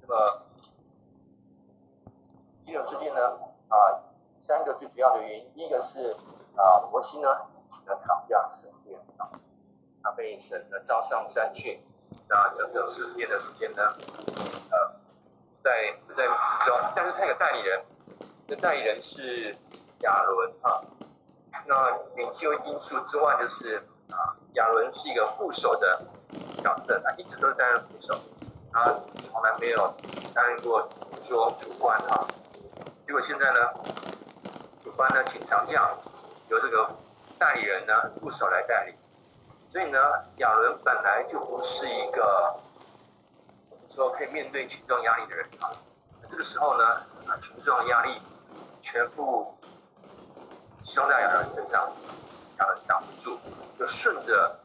那么金牛事件呢啊，三个最主要的原因，一个是啊，摩西呢请了长假四十天啊，他被神呢召上山去，那整整四十天的时间呢，呃，在不在中，但是他有代理人，这代理人是亚伦啊。那研究因素之外，就是啊，亚伦是一个副手的角色，他一直都是担任副手，他从来没有担任过说主官哈。结果现在呢，主官呢请长假，由这个代理人呢副手来代理，所以呢，亚伦本来就不是一个说可以面对群众压力的人啊。这个时候呢，啊，群众压力全部。兄弟亚伦身上，亚伦挡不住，就顺着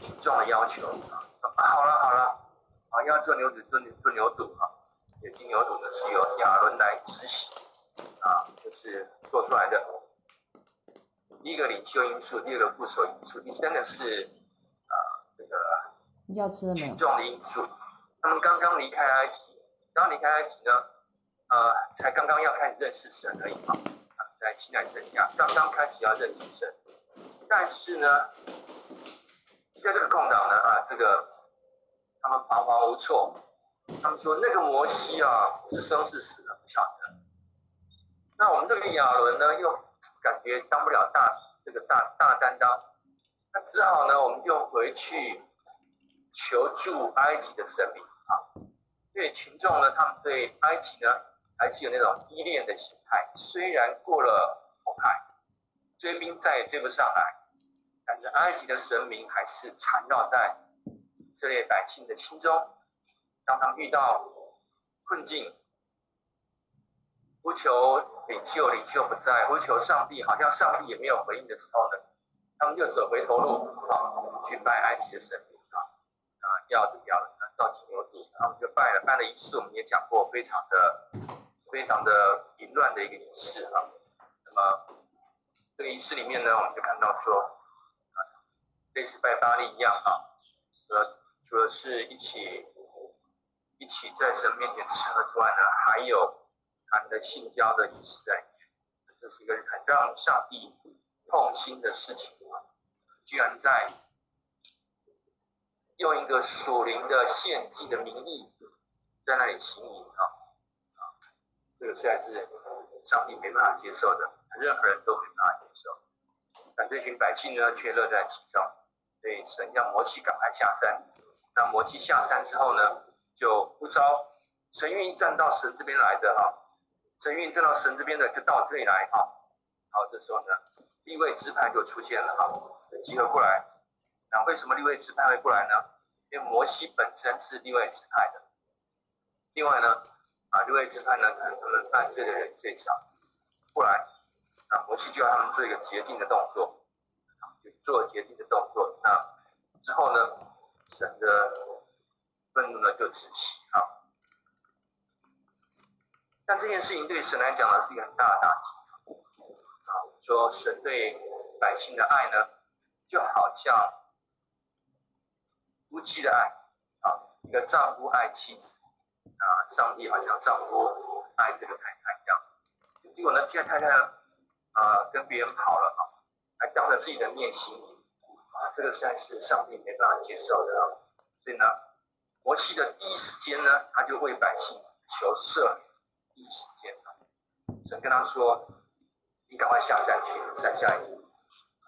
群众的要求啊，说啊好了好了，啊要做牛肚做做牛肚啊，眼睛牛肚呢是由亚伦来执行啊，就是做出来的。第一个领袖因素，第二个副手因素，第三个是啊这个群众的因素。他们刚刚离开埃及，刚离开埃及呢，呃，才刚刚要开始认识神而已啊。在期待神下，刚刚开始要认识神，但是呢，在这个空档呢，啊，这个他们彷徨无措，他们说那个摩西啊，是生是死不晓得。那我们这个亚伦呢，又感觉当不了大这个大大担当，那只好呢，我们就回去求助埃及的神明啊。对群众呢，他们对埃及呢。还是有那种依恋的心态，虽然过了红海，追兵再也追不上来，但是埃及的神明还是缠绕在色列百姓的心中。当他们遇到困境，呼求领袖，领袖不在；呼求上帝，好像上帝也没有回应的时候呢，他们就走回头路，啊，去拜埃及的神明啊，啊，要这个要造金牛犊，然后就拜了，拜了一次，我们也讲过，非常的。非常的淫乱的一个仪式啊，那么这个仪式里面呢，我们就看到说，啊，类似拜巴利一样啊，呃，除了是一起一起在神面前吃喝之外呢，还有他们的性交的仪式在，这是一个很让上帝痛心的事情啊，居然在用一个属灵的献祭的名义在那里行淫啊。这个实在是上帝没办法接受的，任何人都没办法接受。但这群百姓呢，却乐在其中。所以神让摩西赶快下山。那摩西下山之后呢，就不招神运站到神这边来的哈，神运站到神这边的就到这里来哈。好，这时候呢，立位支派就出现了哈，就集合过来。那为什么立位支派会过来呢？因为摩西本身是立位支派的。另外呢？啊，立位支派呢，可能他们犯罪的人最少。过来，啊，摩西就要他们做一个洁净的动作，就做洁净的动作。那之后呢，神的愤怒呢就止息啊。但这件事情对神来讲呢，是一个很大的打击啊。说神对百姓的爱呢，就好像夫妻的爱啊，一个丈夫爱妻子。啊，上帝好像丈夫爱这个太太一样，结果呢，这个太太啊跟别人跑了啊，还当着自己的面行淫这个实在是上帝没办法接受的啊。所以呢，摩西的第一时间呢，他就为百姓求赦免，第一时间，神跟他说：“你赶快下山去，山下一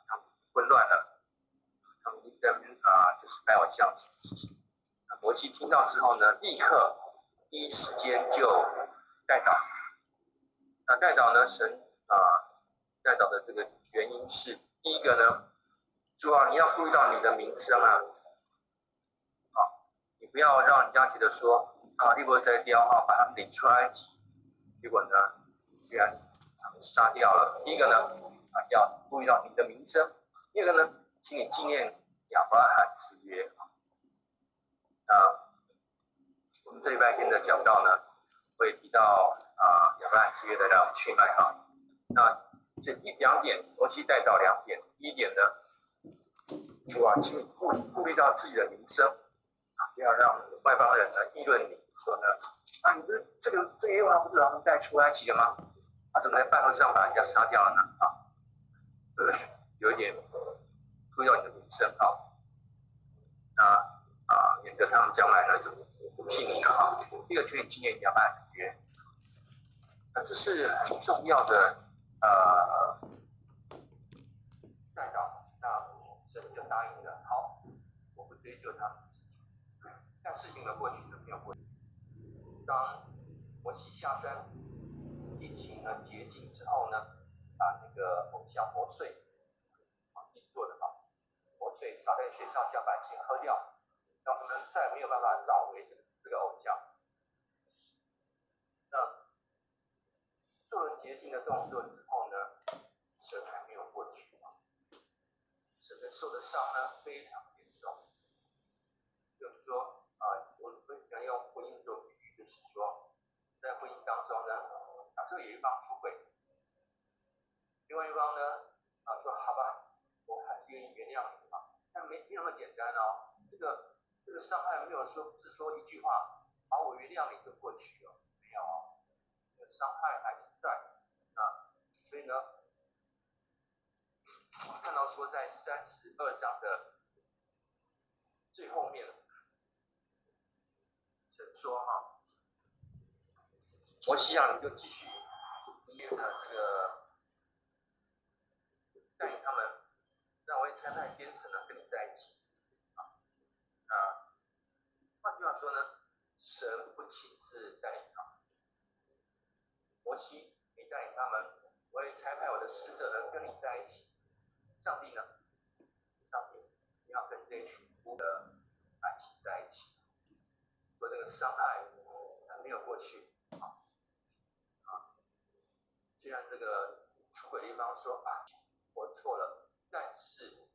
他们混乱了，他们在啊就是拜偶像什么事情。摩西听到之后呢，立刻。第一时间就带导，那带导呢？神啊，带导的这个原因是第一个呢，主啊，你要注意到你的名声啊，好，你不要让人家觉得说啊，利伯在雕啊，把他领出埃及，结果呢，居然他们杀掉了。第一个呢，啊，要注意到你的名声；第二个呢，请你纪念亚伯拉罕之约啊。我们这礼拜天的讲到呢，会提到啊亚伯拉罕之约的两去脉哈。那这一两点，摩西带到两点。第一点呢，主啊，请顾顾虑到自己的名声不要让外方人呢议论你说呢，啊，你不是这个这个耶和华不是他们带出埃及的吗？啊，怎么在半路上把人家杀掉了呢？啊，有一点毁掉你的名声啊，那啊，免得他们将来呢就不信你了啊。第一个缺点经验，你要办子约，那这是很重要的呃带到，那神就答应了，好，我不追究他们的事情，但事情的过去呢没有过去，当摩西下山。进行了洁净之后呢，把那个偶像磨碎，啊，自己做的吧，磨碎撒在水上，将百姓喝掉，让他们再没有办法找回这个偶像。那做了洁净的动作之后呢，神还没有过去啊，神的受的伤呢非常严重，就是说啊，我我想用婚姻做比喻，就是说在婚姻当中呢。这有一方出轨，另外一方呢，啊说好吧，我还是愿意原谅你啊，但没没那么简单哦，这个这个伤害没有说只说一句话，好我原谅你就过去了，没有哦，伤害还是在啊，所以呢，我们看到说在三十二章的最后面，神说哈。我希望你就继续，因为他这个带领他们，让我也参派天使呢跟你在一起，啊，啊，换句话说呢，神不亲自带领他，摩西你带领他们，我也差派我的使者呢跟你在一起，上帝呢，上帝你要跟这群的百姓在一起，说这个伤害还没有过去。啊虽然这个出轨的一方说啊，我错了，但是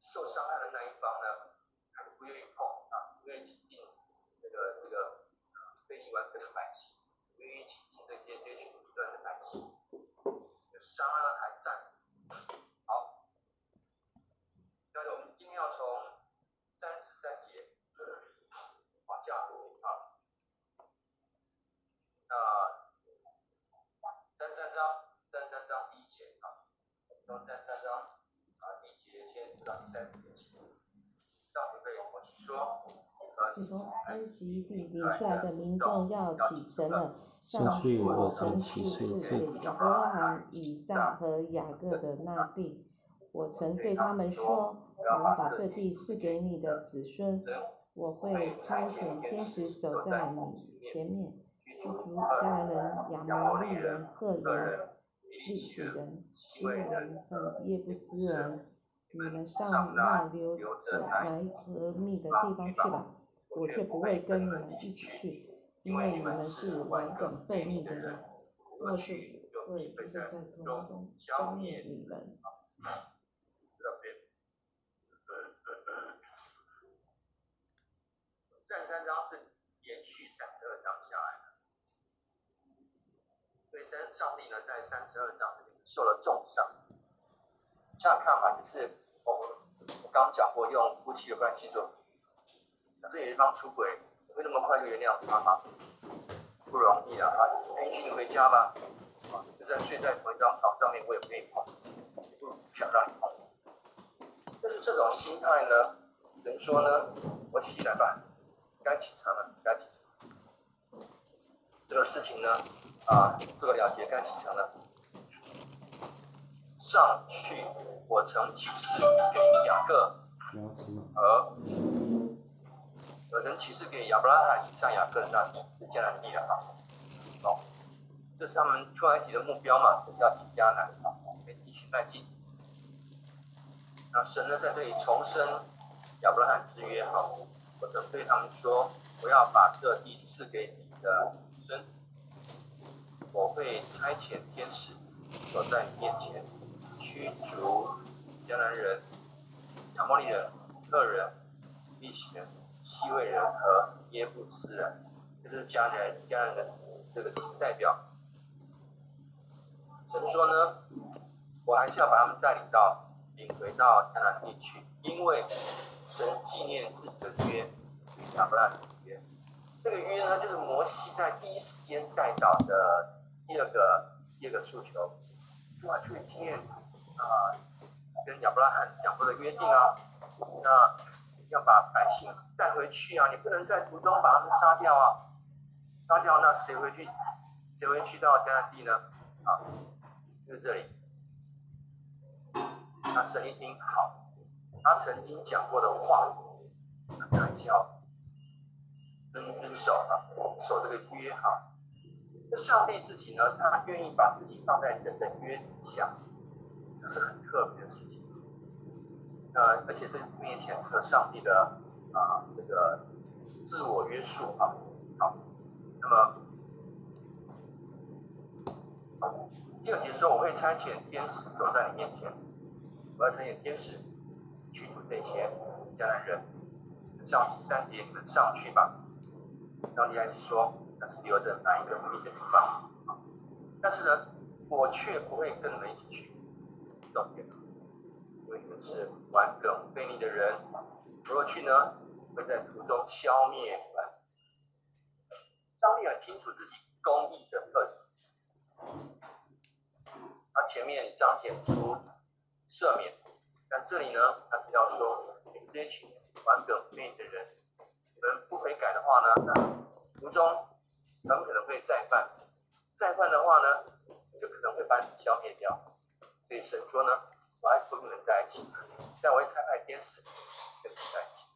受伤害的那一方呢，还是不愿意碰啊，不愿意亲近这个这个非利完的百姓，不愿意亲近这些这群异端的百姓，伤呢还在。要从三十三节往下读啊。三章，三三章第一节啊，从三三章啊第一节先读到第三节。说，就从埃及地领出来的民众要启程了，上去我曾赐给亚伯拉罕、以撒和雅各的那地。我曾对他们说，我把这地赐给你的子孙，我会差遣天使走在你前面。驱逐迦南人、亚摩利人、赫人、利许人、希人和耶布斯人，你们上那流着奶和蜜的地方去吧，我却不会跟你们一起去，因为你们是顽梗悖逆的人，我是会在途中消灭你们。三三章是延续三十二章下来的。三上帝呢，在三十二章里面受了重伤。这样看法就是，我我刚刚讲过，用夫妻的关系做，那这有一方出轨，会那么快就原谅他吗？不容易啊！啊，允许你回家吧，啊，就算睡在同一张床上面，我也不愿意碰，不如不想让你碰。但是这种心态呢，神说呢，我起来吧，该起床了，该起床。这个事情呢？啊，做个了结，该启程了。上去，我曾启示给雅各，和有人启示给亚伯拉罕以上雅各的那地是迦南地的哈。哦，这是他们出埃及的目标嘛，就是要进迦南啊，可以继续迈进。那神呢，在这里重申亚伯拉罕之约哈，我曾对他们说，我要把这地赐给你的子孙。我会差遣天使走在你面前，驱逐迦南人、亚摩利人、赫人、利希人、西魏人和耶布斯人，这是迦南迦南人这个代表。神说呢，我还是要把他们带领到领回到迦南地去，因为神纪念自己的约，亚伯拉罕约。这个约呢，就是摩西在第一时间带到的第二个第二个诉求，就要，去纪念啊，跟亚伯拉罕讲过的约定啊，那要把百姓带回去啊，你不能在途中把他们杀掉啊，杀掉那谁会去谁会去到迦南地呢？啊，就是这里，那神一听好，他曾经讲过的话，那还是要。遵遵守啊，守这个约哈。那上帝自己呢，他愿意把自己放在人的约底下，这是很特别的事情。那而且是面前测上帝的啊这个自我约束啊。好，那么第二节说，我会差遣天使走在你面前，我要差遣天使驱逐这些迦南人。上十三节，你们上去吧。上帝还是说，那是留着哪一个秘密的地方？但是呢，我却不会跟你们一起去，重点，因为你们是玩梗悖逆的人，如果去呢，会在途中消灭你们。上帝很清楚自己公义的特质，他前面彰显出赦免，但这里呢，他提到说，你们这群顽梗悖逆的人。你们不悔改的话呢，那途中很可能会再犯，再犯的话呢，就可能会把你消灭掉。所以神说呢，我还是不跟你们在一起，但我会差派天使跟你在一起。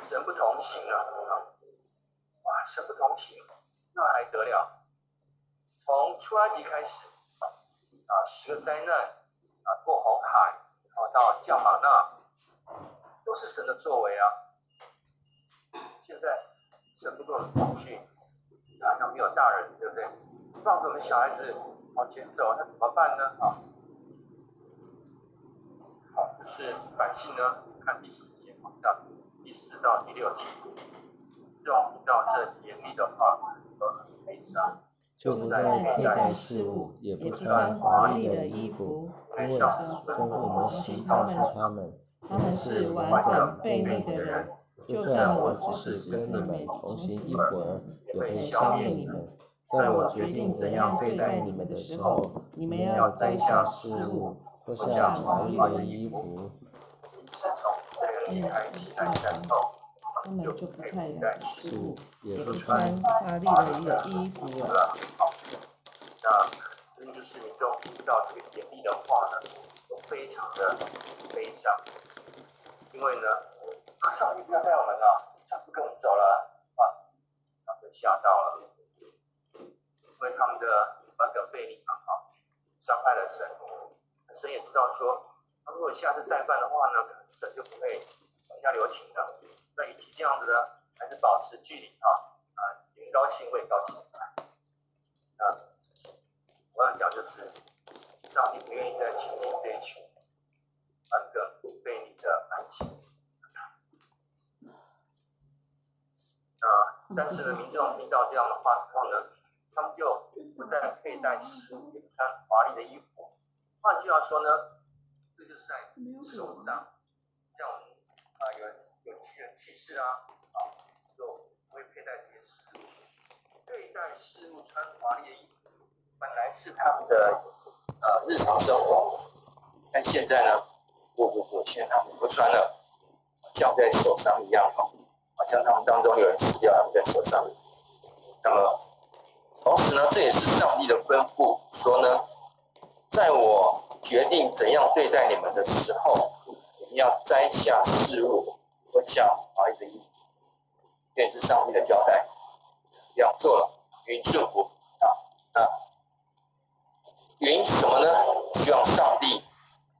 神不同行啊！啊哇，神不同行，那还得了？从出埃及开始啊，十个灾难啊，过红海啊，到叫马那，都是神的作为啊。现在神不跟我们同去，好像没有大人，对不对？放着我们小孩子往前走，那怎么办呢？啊，好，就是百姓呢，看第四节，到第四到第六节，这种到这严厉的话都很悲伤，就不再佩戴饰物，也不穿华丽的衣服，因为吩咐摩西他们，他们是顽梗悖逆的人。就算我只是跟你们同行一会儿，也会消灭你们。在我决定怎样对待你们的时候，你们要摘下饰物，脱下华丽的衣服。他们就不太戴饰物，也不穿华丽的衣服了。那真的是民众听到这个严厉的话呢，都非常的悲伤，因为呢。啊，上帝不要带我们了，上帝跟我们走了，啊，他们吓到了，因为他们的那个背逆啊，伤害了神，神也知道说，他如果下次再犯的话呢，可能神就不会手下留情了。那与其这样子呢，还是保持距离啊，啊，人高兴位高兴。啊，我要讲就是，让你不愿意再亲近这一群那个被你的爱情。啊，但是呢，民众听到这样的话之后呢，他们就不再佩戴饰物，也不穿华丽的衣服。换句话说呢，这就是在手上，像我们啊，有人有去人去世啊，啊，就不会佩戴这些饰物。佩戴饰物、穿华丽的衣服，本来是他们的呃日常生活，但现在呢，不不不，现在他们不穿了，像在手上一样哈。好像他们当中有人死掉，他们在手上。那么，同时呢，这也是上帝的吩咐，说呢，在我决定怎样对待你们的时候，你们要摘下事物，脱下华丽的衣服。这也是上帝的交代，这样做了，云祝福啊啊。原因是什么呢？希望上帝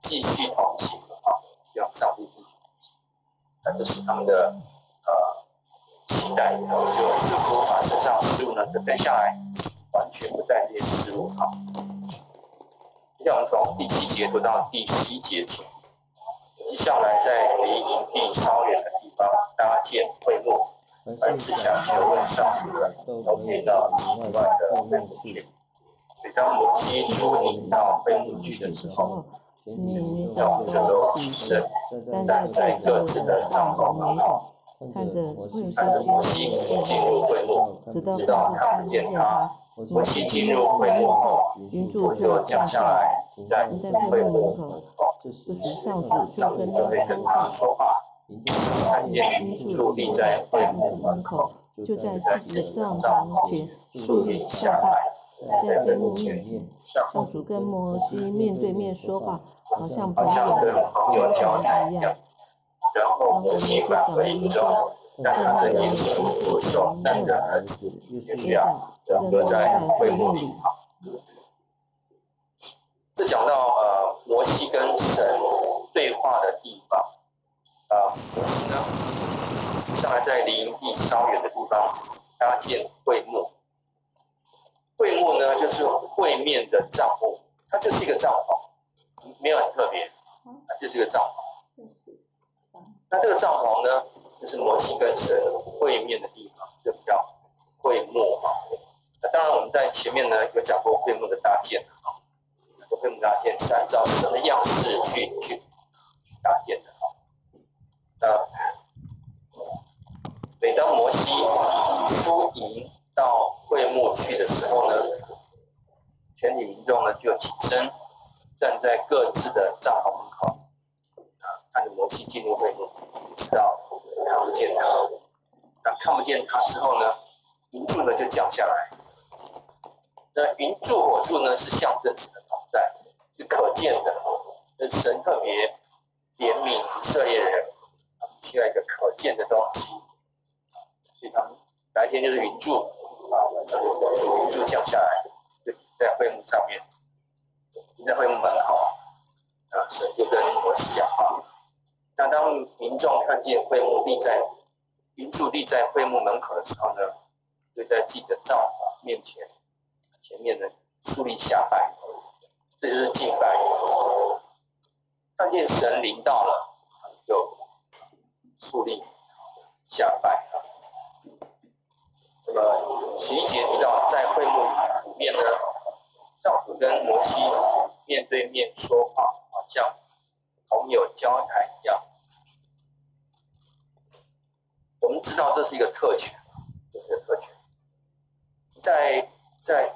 继续同行啊，希望上帝继续同行。那这是他们的。呃，期待，然后就祝福把身上事物呢都摘下来，完全不带这些事物哈。像我们从第七节读到第十一节起，接下来在离营地超远的地方搭建会幕，而是想求问上主的，都可以到营外的会幕去。每当母鸡出营到会幕去的时候，众全都起身，站在各自的帐篷门口。看着摩西进入会幕，直到看不见他。摩西进入会幕后，云柱就降下来，在会幕门口。这时上主就跟他说话。看见云柱立在会幕门口，就在自己的帐篷前竖立下来。在会幕面前，上主跟摩西面对面说话，好像朋友交谈一样。然后摩西返回营中，但他的眼睛不受但的儿子约书亚搁在会幕里。这讲到呃摩西跟神对话的地方，啊，摩西呢，上来在林地稍远的地方搭建会幕。会幕呢，就是会面的帐幕，它就是一个帐篷，没有很特别，它就是一个帐篷。那这个帐篷呢，就是摩西跟神会面的地方，就叫会幕啊。那当然我们在前面呢有讲过会幕的搭建啊，会幕搭建是按照神的样式去去搭建的啊。那每当摩西出营到会幕去的时候呢，全体民众呢就起身，站在各自的帐篷门口，啊，看着摩西进入会幕，直到看不见他。那看不见他之后呢，云柱呢就降下来。那云柱火柱呢是象征神的在，是可见的。那神特别怜悯以色列人，他们需要一个可见的东西，所以他们白天就是云柱。啊，晚上云柱降下来，就在会幕上面，在会幕门口，啊，神就跟摩西讲话。那当民众看见会幕立在云柱立在会幕门口的时候呢，就在自己的帐篷面前，前面呢树立下拜，这就是敬拜。看见神临到了，就肃立下拜。那么十一节提到，在会幕里面呢，上主跟摩西面对面说话，好像朋友交谈一样。我们知道这是一个特权，这是一个特权。在在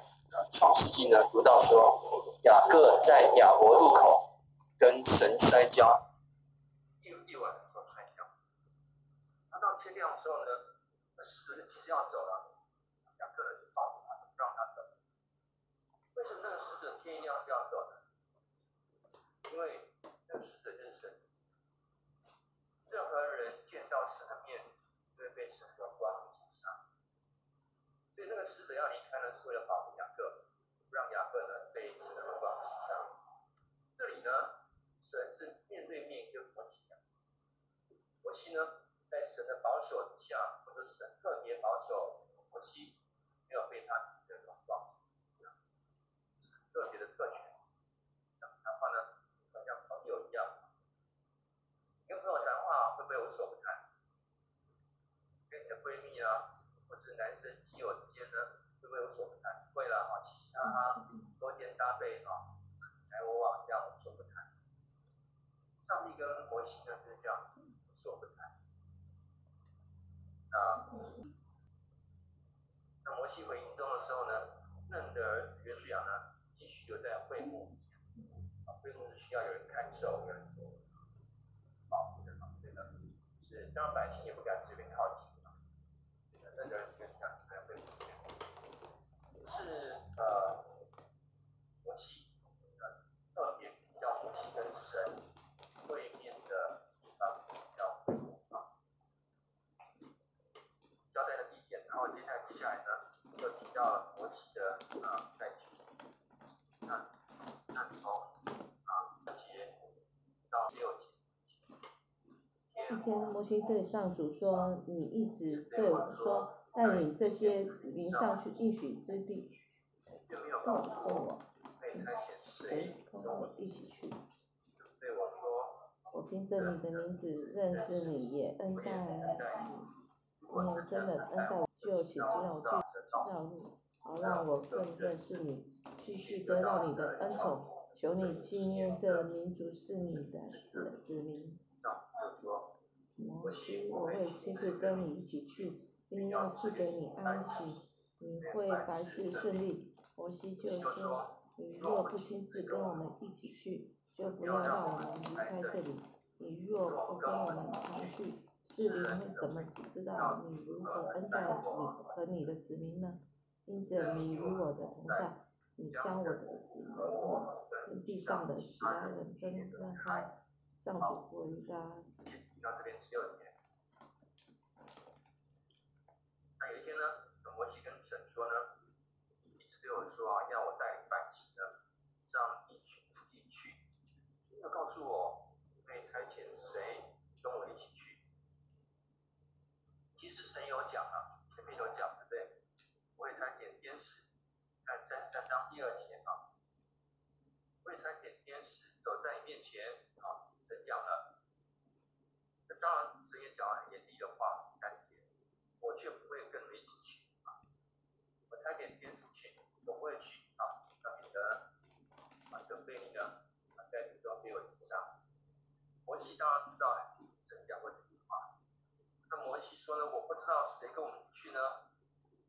创世纪呢，读到说雅各在雅伯路口跟神摔跤，夜夜晚的时候摔跤，他到天亮的时候呢，使者其实要走了。雅各就保护他，不让他走为什么那个使者天一样要走呢？因为那个使者就是神，任何人见到神的面，都会被神的光击杀。所以那个使者要离开呢，是为了保护，让雅各呢被神的光击杀。这里呢，神是面对面跟摩西讲，摩西呢在神的保守之下，或者神特别保守摩西，没有被他自己的光击。特别的特权，谈话呢，好像朋友一样，跟朋友谈话会不会无所不谈？跟你的闺蜜啊，或是男生基友之间呢，会不会有所不谈？会了哈，嘻嘻哈哈，勾肩搭背哈，来我往这样有所不谈。上帝跟摩西呢就是这样有所不谈。那那摩西回营中的时候呢，嫩的儿子约书亚呢？继续留在会幕，啊，会幕是需要有人看守、有人保护的啊，所以呢，是当然百姓也不敢随便靠近啊，那个人跟讲在会幕是呃，摩西呃特别叫摩西跟神会面的地方叫会幕啊，交代的地点，然后接下来接下来呢，就提到摩西的啊在。一天，摩西对上主说：“你一直对我说，带领这些子民上去应许之地，告诉我，谁跟我一起去？我凭着你的名字认识你，也恩待你。你真的恩待我，就请指导我这道路，好让我更认识你。”继续得到你的恩宠，求你纪念这民族是你的子民。摩西，我会亲自跟你一起去，并要赐给你安息，你会百事顺利。摩西就说：你若不亲自跟我们一起去，就不要让我们离开这里。你若不跟我们同去，士兵会怎么知道你如何恩待你和你的子民呢？因着你与我的同在，你将我的子民跟地上的其他人分分开。上主回答。到这边十六天。那有一天呢，摩西跟神说呢，一直对我说啊，要我带领百姓呢，上一群土地去，要告诉我，可以差遣谁跟我一起去。其实神有讲啊，前面有讲，对不对？我也差遣天使，看三十三章第二节啊，我也差遣天使走在你面前啊，神讲了。当然，神也讲很严厉的话，三天，我却不会跟你们一起去啊！我差点天使去，我不会去啊！那免得啊，准备你呢，啊，在这个给我之上。摩西当然知道神讲过这句话，那摩西说呢，我不知道谁跟我们去呢，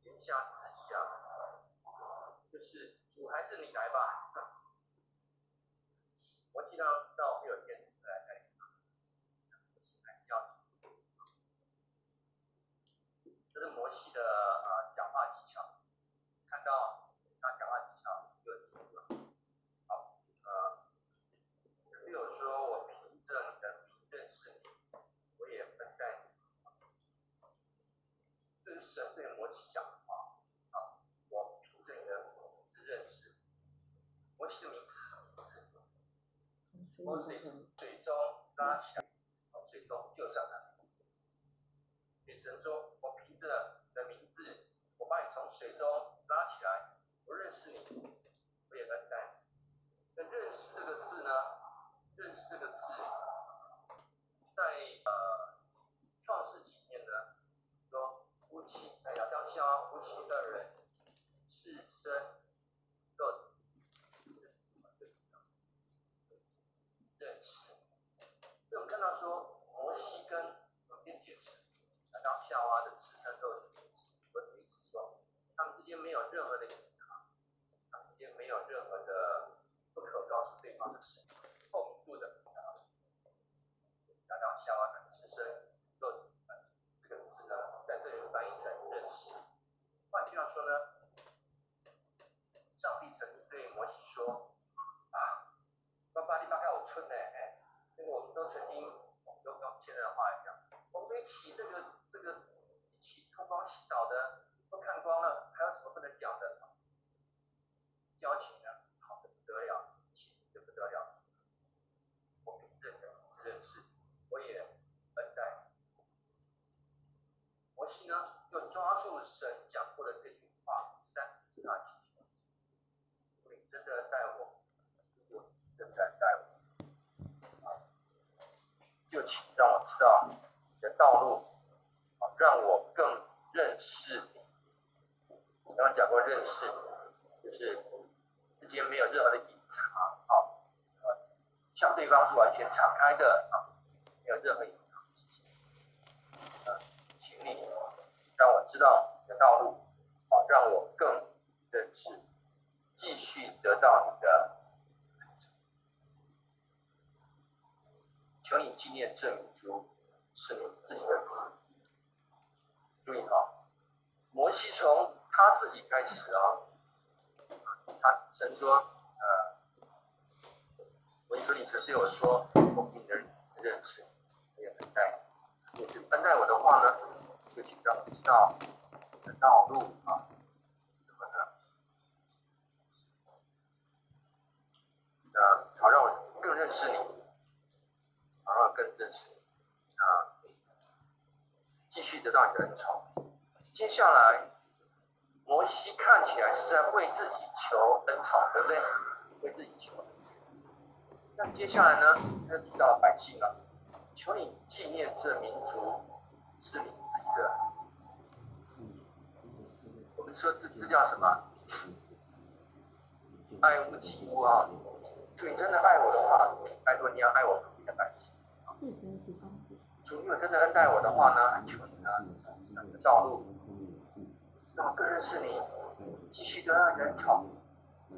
言下之意啊，就是主还是你来吧。摩西当然知道会有天使来带。这是摩西的呃讲话技巧，看到他讲话技巧就停了。好，呃，比如说我凭着你的名认识你，我也分担你。这是神对摩西讲的话啊，我凭着你的名字认识。摩西的名字是什么意思？摩西水中拉起来，从水中救上来。给神中。从水中拉起来。我认识你，我也恩待你。那认识这个字呢？认识这个字，在呃创世纪里面呢，说夫妻亚当夏娃夫妻二人是生肉认识。所以我们看到说摩西跟边解释。当夏娃的赤身肉体，我的意思说，他们之间没有任何的隐藏，他们之间没有任何的不可告诉对方的事，透明度的。亚当夏娃的赤身肉体，这个字呢，在这里翻译成认识。换句话说呢，上帝曾经对摩西说：“啊，爸爸，你妈开我村呢？哎，那个我们都曾经用用现在的话来讲。”我们一起这个这个一起脱光洗澡的，什么不能讲的？交情呢，好的不得了，亲的不得了。我们认的只认识，我也恩待。摩西呢，又抓住神讲过的这句话，三是他祈求，你真的带我，如果真的带我，啊，就请让我知道你。的道路，啊，让我更认识。刚刚讲过认识，就是之间没有任何的隐藏，啊，呃，向对方是完全敞开的，啊，没有任何隐藏的事情。呃，请你让我知道你的道路，啊，让我更认识，继续得到你的，求你纪念证明出。是你自己的字，注意啊，摩西从自己开始啊，他神说，呃，我说你曾对我说，我给你的认识，我也很待，也是恩待我的话呢，就请让我知道你的道路啊，什么的，呃，好让我更认识你，好让我更认识。你。啊，继续得到你的恩宠。接下来，摩西看起来是在为自己求恩宠，对不对？为自己求。那接下来呢？他提到百姓了，求你纪念这民族是你自己的。我们说这这叫什么？爱屋及乌啊！就你真的爱我的话，拜托你要爱我的百姓。主你有真的恩待我的话呢，求你呢，的道路，让我更认识你，继续的让人宠。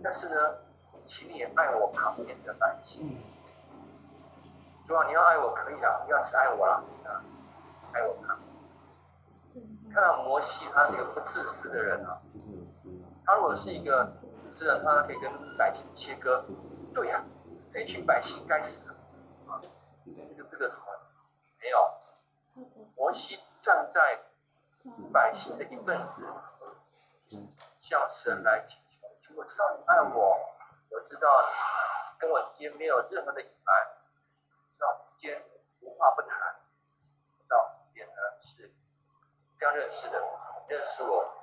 但是呢，请你也爱我旁边的百姓。主啊，你要爱我可以的，你要只爱我了，爱我旁看到摩西，他是一个不自私的人啊。他如果是一个自私人，他可以跟百姓切割。对呀，这群百姓该死啊！这个这个什么没有？摩西站在百姓的一份子，向神来请求。我知道你爱我，我知道你跟我之间没有任何的隐瞒，知道之间无话不谈，知道之间呢是这样认识的，认识我。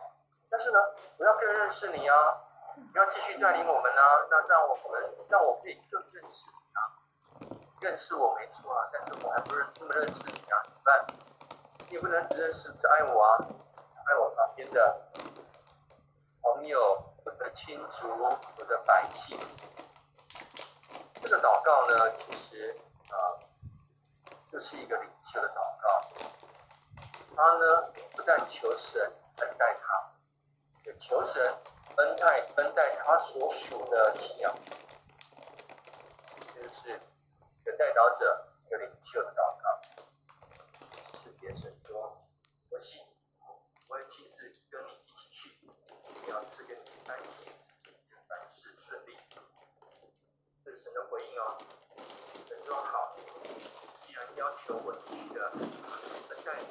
但是呢，我要更认识你啊！你要继续带领我们呢，那让我们让我可以更认识你啊！认识我没错啊，但是我还不认这么认识你啊，怎么办？你不能只认识只爱我啊，爱我旁边的朋友、我的亲族、我的百姓。这个祷告呢，其实啊，就是一个领袖的祷告。他呢，不但求神恩待他，也求神。恩待恩待他所属的信仰，这就是一个代祷者、一个领袖的祷告。是别神说：“我信，我会亲自跟你一起去，要赐给你安息，凡事顺利。”这是神的回应哦。神说：“好，既然要求我继续的恩待你，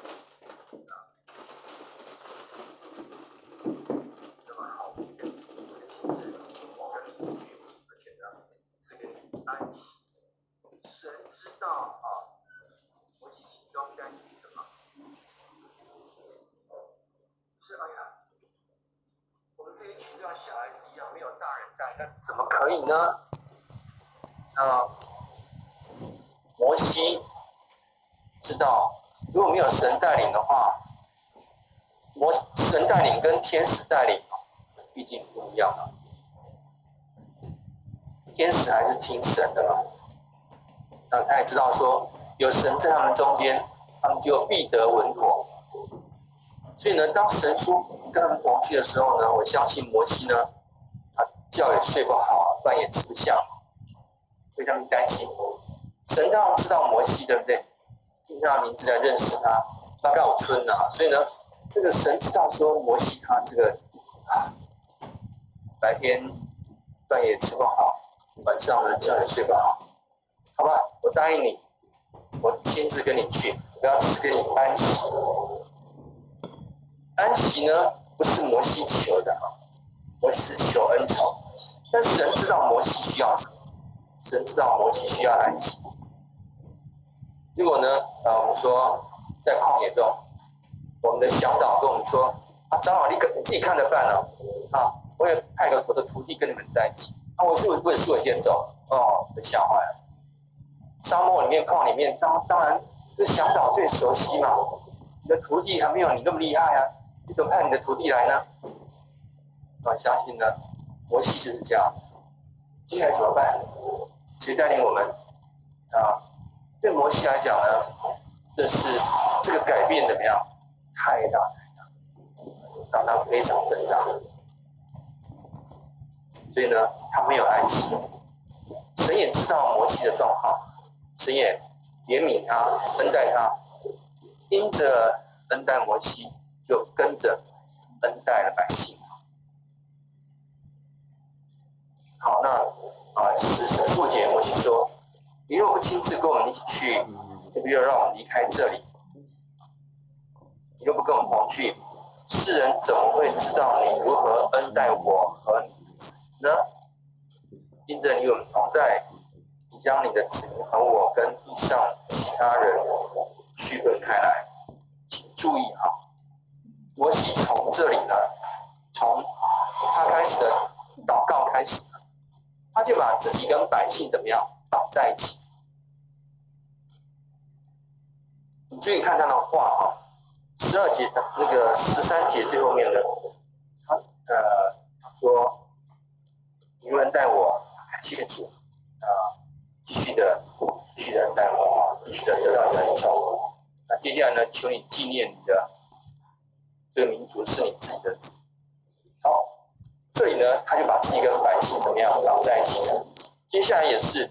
知道。”小孩子一样没有大人带，那怎么可以呢？那，摩西知道，如果没有神带领的话，摩神带领跟天使带领毕竟不一样了。天使还是听神的嘛，那他也知道说有神在他们中间，他们就必得稳妥。所以呢，当神说跟他们同去的时候呢，我相信摩西呢，他觉也睡不好，饭也吃不下，非常担心。神当然知道摩西，对不对？听他名字来认识他，大概有村啊。所以呢，这个神知道说摩西他这个白天饭也吃不好，晚上呢觉也睡不好，好吧？我答应你，我亲自跟你去，我要赐给你安息。安息呢，不是摩西求的啊，摩西求恩宠，但神知道摩西需要什么，神知道摩西需要安息。如果呢，呃，我们说在旷野中，我们的向导跟我们说，啊，长老你跟你自己看着办了，啊，我也派个我的徒弟跟你们在一起，啊，我是不是我先走？哦，被吓坏了。沙漠里面、旷里面，当当然这向导最熟悉嘛，你的徒弟还没有你那么厉害啊。你怎么派你的徒弟来呢？我相信呢，摩西就是这样。接下来怎么办？谁带领我们？啊，对摩西来讲呢，这是这个改变怎么样？太大太大，让他非常挣扎。所以呢，他没有安息。神也知道摩西的状况，神也怜悯他，恩待他，因着恩待摩西。就跟着恩待了百姓。好，那啊，是父解母亲说：“你若不亲自跟我们一起去，就不要让我们离开这里。你又不跟我们同去，世人怎么会知道你如何恩待我和你的子呢？因着你我们同在，你将你的子民和我跟地上其他人区分开来，请注意哈。”摩西从这里呢，从他开始的祷告开始，他就把自己跟百姓怎么样绑在一起。你注意看他的话哈，十二节的那个十三节最后面的，他呃他说，你们带我接触啊，继续的继续的带我啊，继续的得到恩宠，接下来呢，求你纪念你的这个民族是你自己的子。好，这里呢，他就把自己跟百姓怎么样绑在一起了。接下来也是，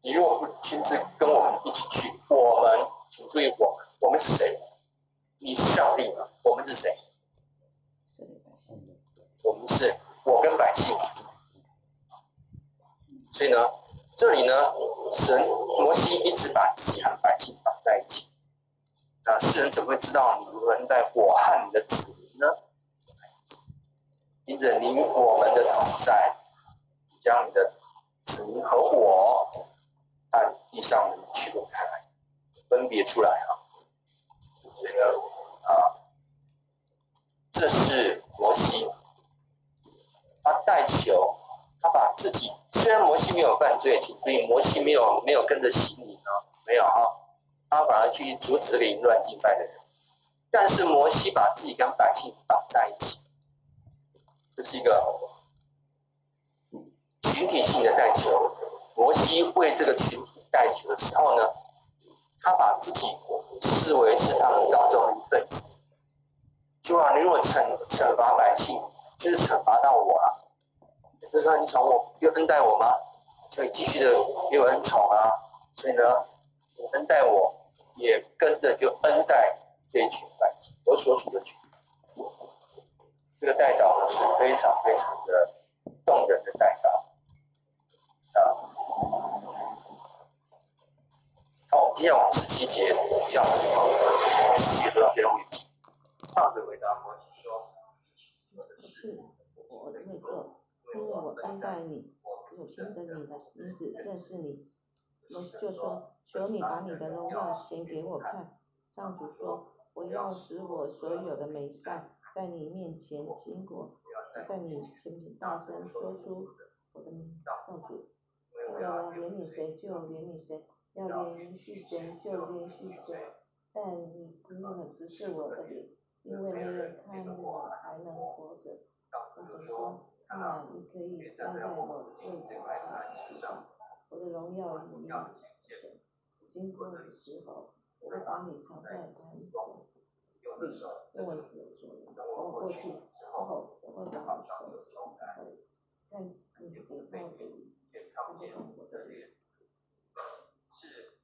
你如果不亲自跟我们一起去，我们请注意，我们我们是谁？你是上帝？我们是谁？我们是我跟百姓。所以呢，这里呢，神摩西一直把自己和百姓绑在一起。那世人怎么会知道你如何待我和你的子民呢？因着你我们的同在，将你的子民和我按地上的区分开来，分别出来啊。这个啊，这是摩西，他带球，他把自己。虽然摩西没有犯罪，请注意摩西没有没有跟着洗礼啊，没有哈，他反而去阻止凌乱敬拜的人。但是摩西把自己跟百姓绑在一起，这是一个群体性的带球。摩西为这个群体带球的时候呢，他把自己视为是他们当中的一份子。就啊，你如果惩惩罚百姓，就是惩罚到我了。就是说，你宠我，又恩待我吗？所以继续的给我恩宠啊。所以呢，你恩待我，也跟着就恩待这一群百姓，我所属的群。这个代祷是非常非常的动人的代祷啊。好，接下来往十七节，这样十七节到这个位置。上回回答摩西说：“是，我会做。”因为我恩待你，我凭着你的名字认识你，我就说，求你把你的荣耀显给我看。上主说，我要使我所有的美善在你面前经过，在你前面大声说出我的名。上主，要怜悯谁就怜悯谁，要连续谁就连续谁，但你不用直视我的脸，因为没人看我还能活着。上主说。那你可以站在我最左的石上，我的荣耀与你神。经过的时候，我会把你藏在磐石里，因为是有作用。我过去之后，我会把你手松开，但你得靠着你，看不到我的脸。是，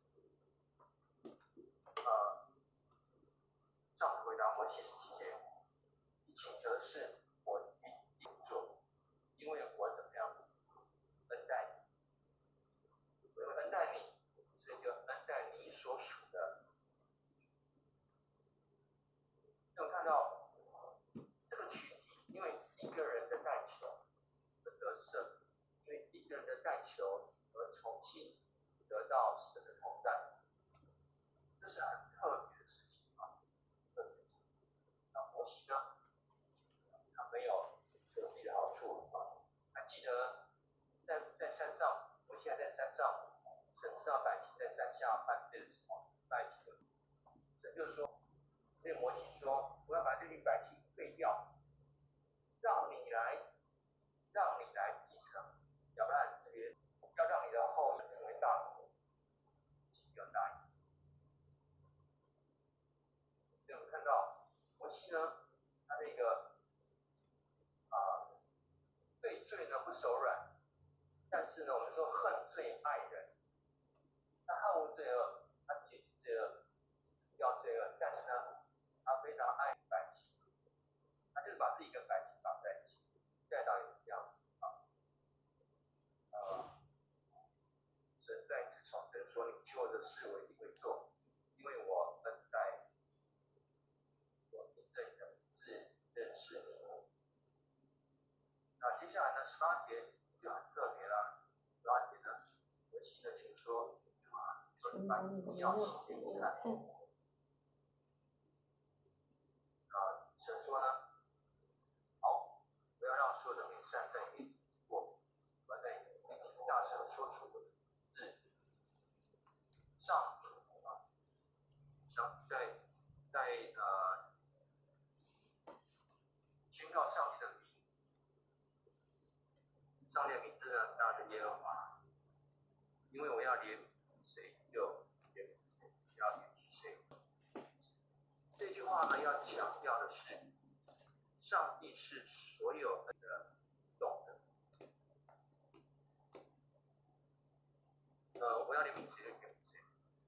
呃，上回答我七十七节，请求的是。因为我怎么样恩待你，我恩待你，所以就恩待你所属的。我看到这个群体，因为一个人的带球而得胜，因为一个人的带球而重新得到神的同在，这是很特别的事情啊。特别那摩西呢，他没有有自己的好处啊。记得在在山上，我现在在山上，神知道百姓在山下犯罪的时候，百姓，神就是说，对摩西说，我要把这群百姓废掉，让你来，让你来继承亚伯拉罕之约，要让你的后裔成为大国，请要答应。我们看到摩西呢，他那个。罪呢不手软，但是呢，我们说恨罪爱人，他恨恶罪恶，他解罪恶，除掉罪恶，但是呢，他非常爱百姓，他就是把自己跟百姓绑在一起，带到也是这样啊，呃，神再一次重申说，你求的事我一定会做，因为我等待，我凭着你的名字认识你。十八节就很特别了。十八节呢，我记得请说，啊，说。把叫起来吃饭。啊，神说。呢，好，不要让所有的美善在你过，我在你面前大声说。出我的字，上主啊，上在在呃，宣告。上列名字呢，大的耶和华，因为我要连谁就连谁，要要强调的是，上帝是所有的动的。呃，我要你们记得给谁？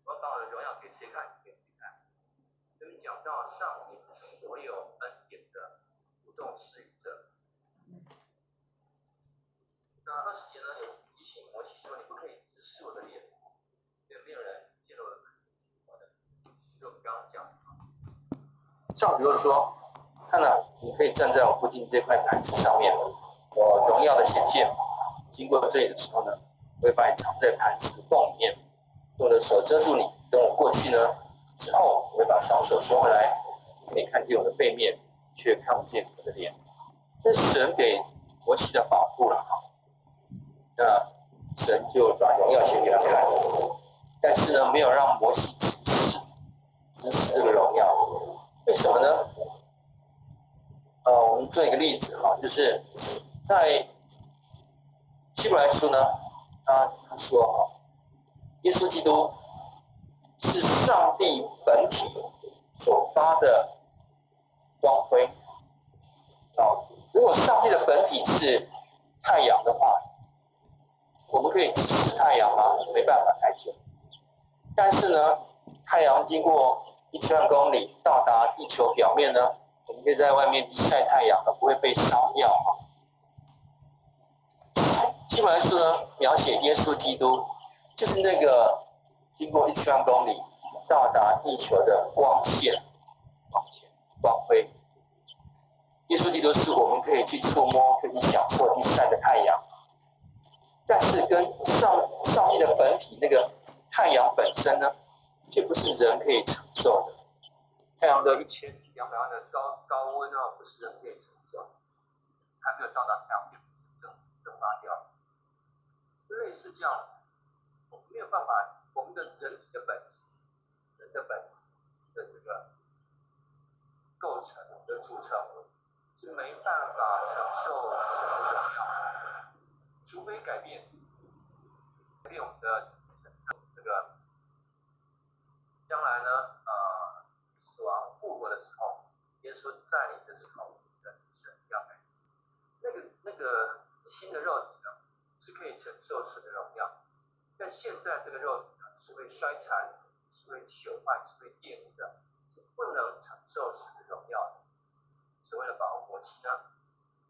我要把我的荣耀给谁看？给谁看？这里讲到上帝是所有恩典的主动施予者。那二十节呢有提醒摩西说，你不可以直视我的脸，也没有人见了我的。就刚讲。像比如说，看了，你可以站在我附近这块台子上面，我荣耀的显现，经过这里的时候呢，我会把你藏在盘子洞里面，用我的手遮住你。等我过去呢之后，我会把双手收回来，可以看见我的背面，却看不见我的脸。这是神给摩西的保护了。那神就把荣耀显给他看，但是呢，没有让摩西直视直视这个荣耀。为什么呢？呃，我们做一个例子哈，就是在希伯来书呢，他他说哈，耶稣基督是上帝本体所发的光辉啊。如果上帝的本体是太阳的话，我们可以直视太阳吗？没办法太久。但是呢，太阳经过一千万公里到达地球表面呢，我们可以在外面晒太阳，而不会被烧掉啊。基本来说呢，描写耶稣基督就是那个经过一千万公里到达地球的光线、光线、光辉。耶稣基督是我们可以去触摸、可以享受、去晒的太阳，但是跟上上帝的本体那个太阳本身呢？这不是人可以承受的。太阳的一千两百万的高高温啊，不是人可以承受，还没有到达太阳就蒸蒸发掉。类似这样子，我们没有办法，我们的人体的本质，人的本质的这个构成的组成，是没办法承受什么的，除非改变，改变我们的。将来呢，呃，死亡复活的时候，耶稣在你的时候，的神要来。那个那个新的肉体呢，是可以承受神的荣耀，但现在这个肉体呢，是会衰残，是会朽坏，是会玷污的，是不能承受神的荣耀的。是为了保护活期呢，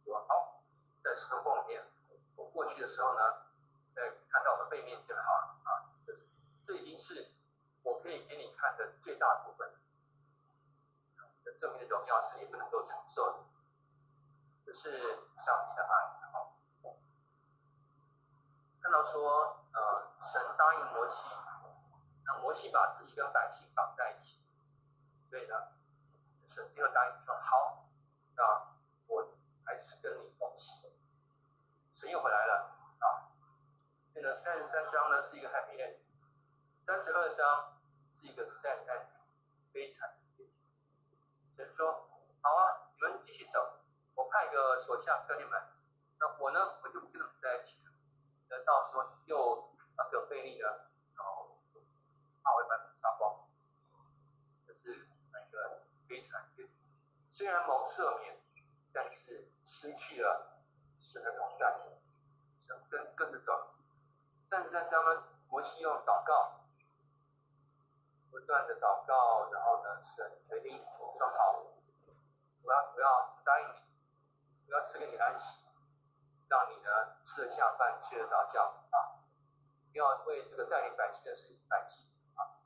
说好，在石头缝里面，我过去的时候呢，在看到我的背面就好了啊，这这已经是。我可以给你看的最大部分的证明的荣耀是你不能够承受的，这是上帝的爱。好，看到说，呃，神答应摩西，那摩西把自己跟百姓绑在一起，所以呢，神最后答应说好，那我还是跟你同行。神又回来了啊，这个三十三章呢是一个 happy end，三十二章。是一个 sad end，悲惨。神说：“好啊，你们继续走，我派个手下跟你们。那我呢，我就跟你们在一起了。那到时候又那个费力了，然后把我把你们杀光。这是那个悲惨结局。虽然蒙赦免，但是失去了神的同在，神跟跟着走。三十三章呢，摩西用祷告。”不断的祷告，然后呢，神决定说好，我要我要答应你，我要赐给你安息，让你呢吃得下饭，睡得着觉啊！要为这个带领百姓的事情担心啊！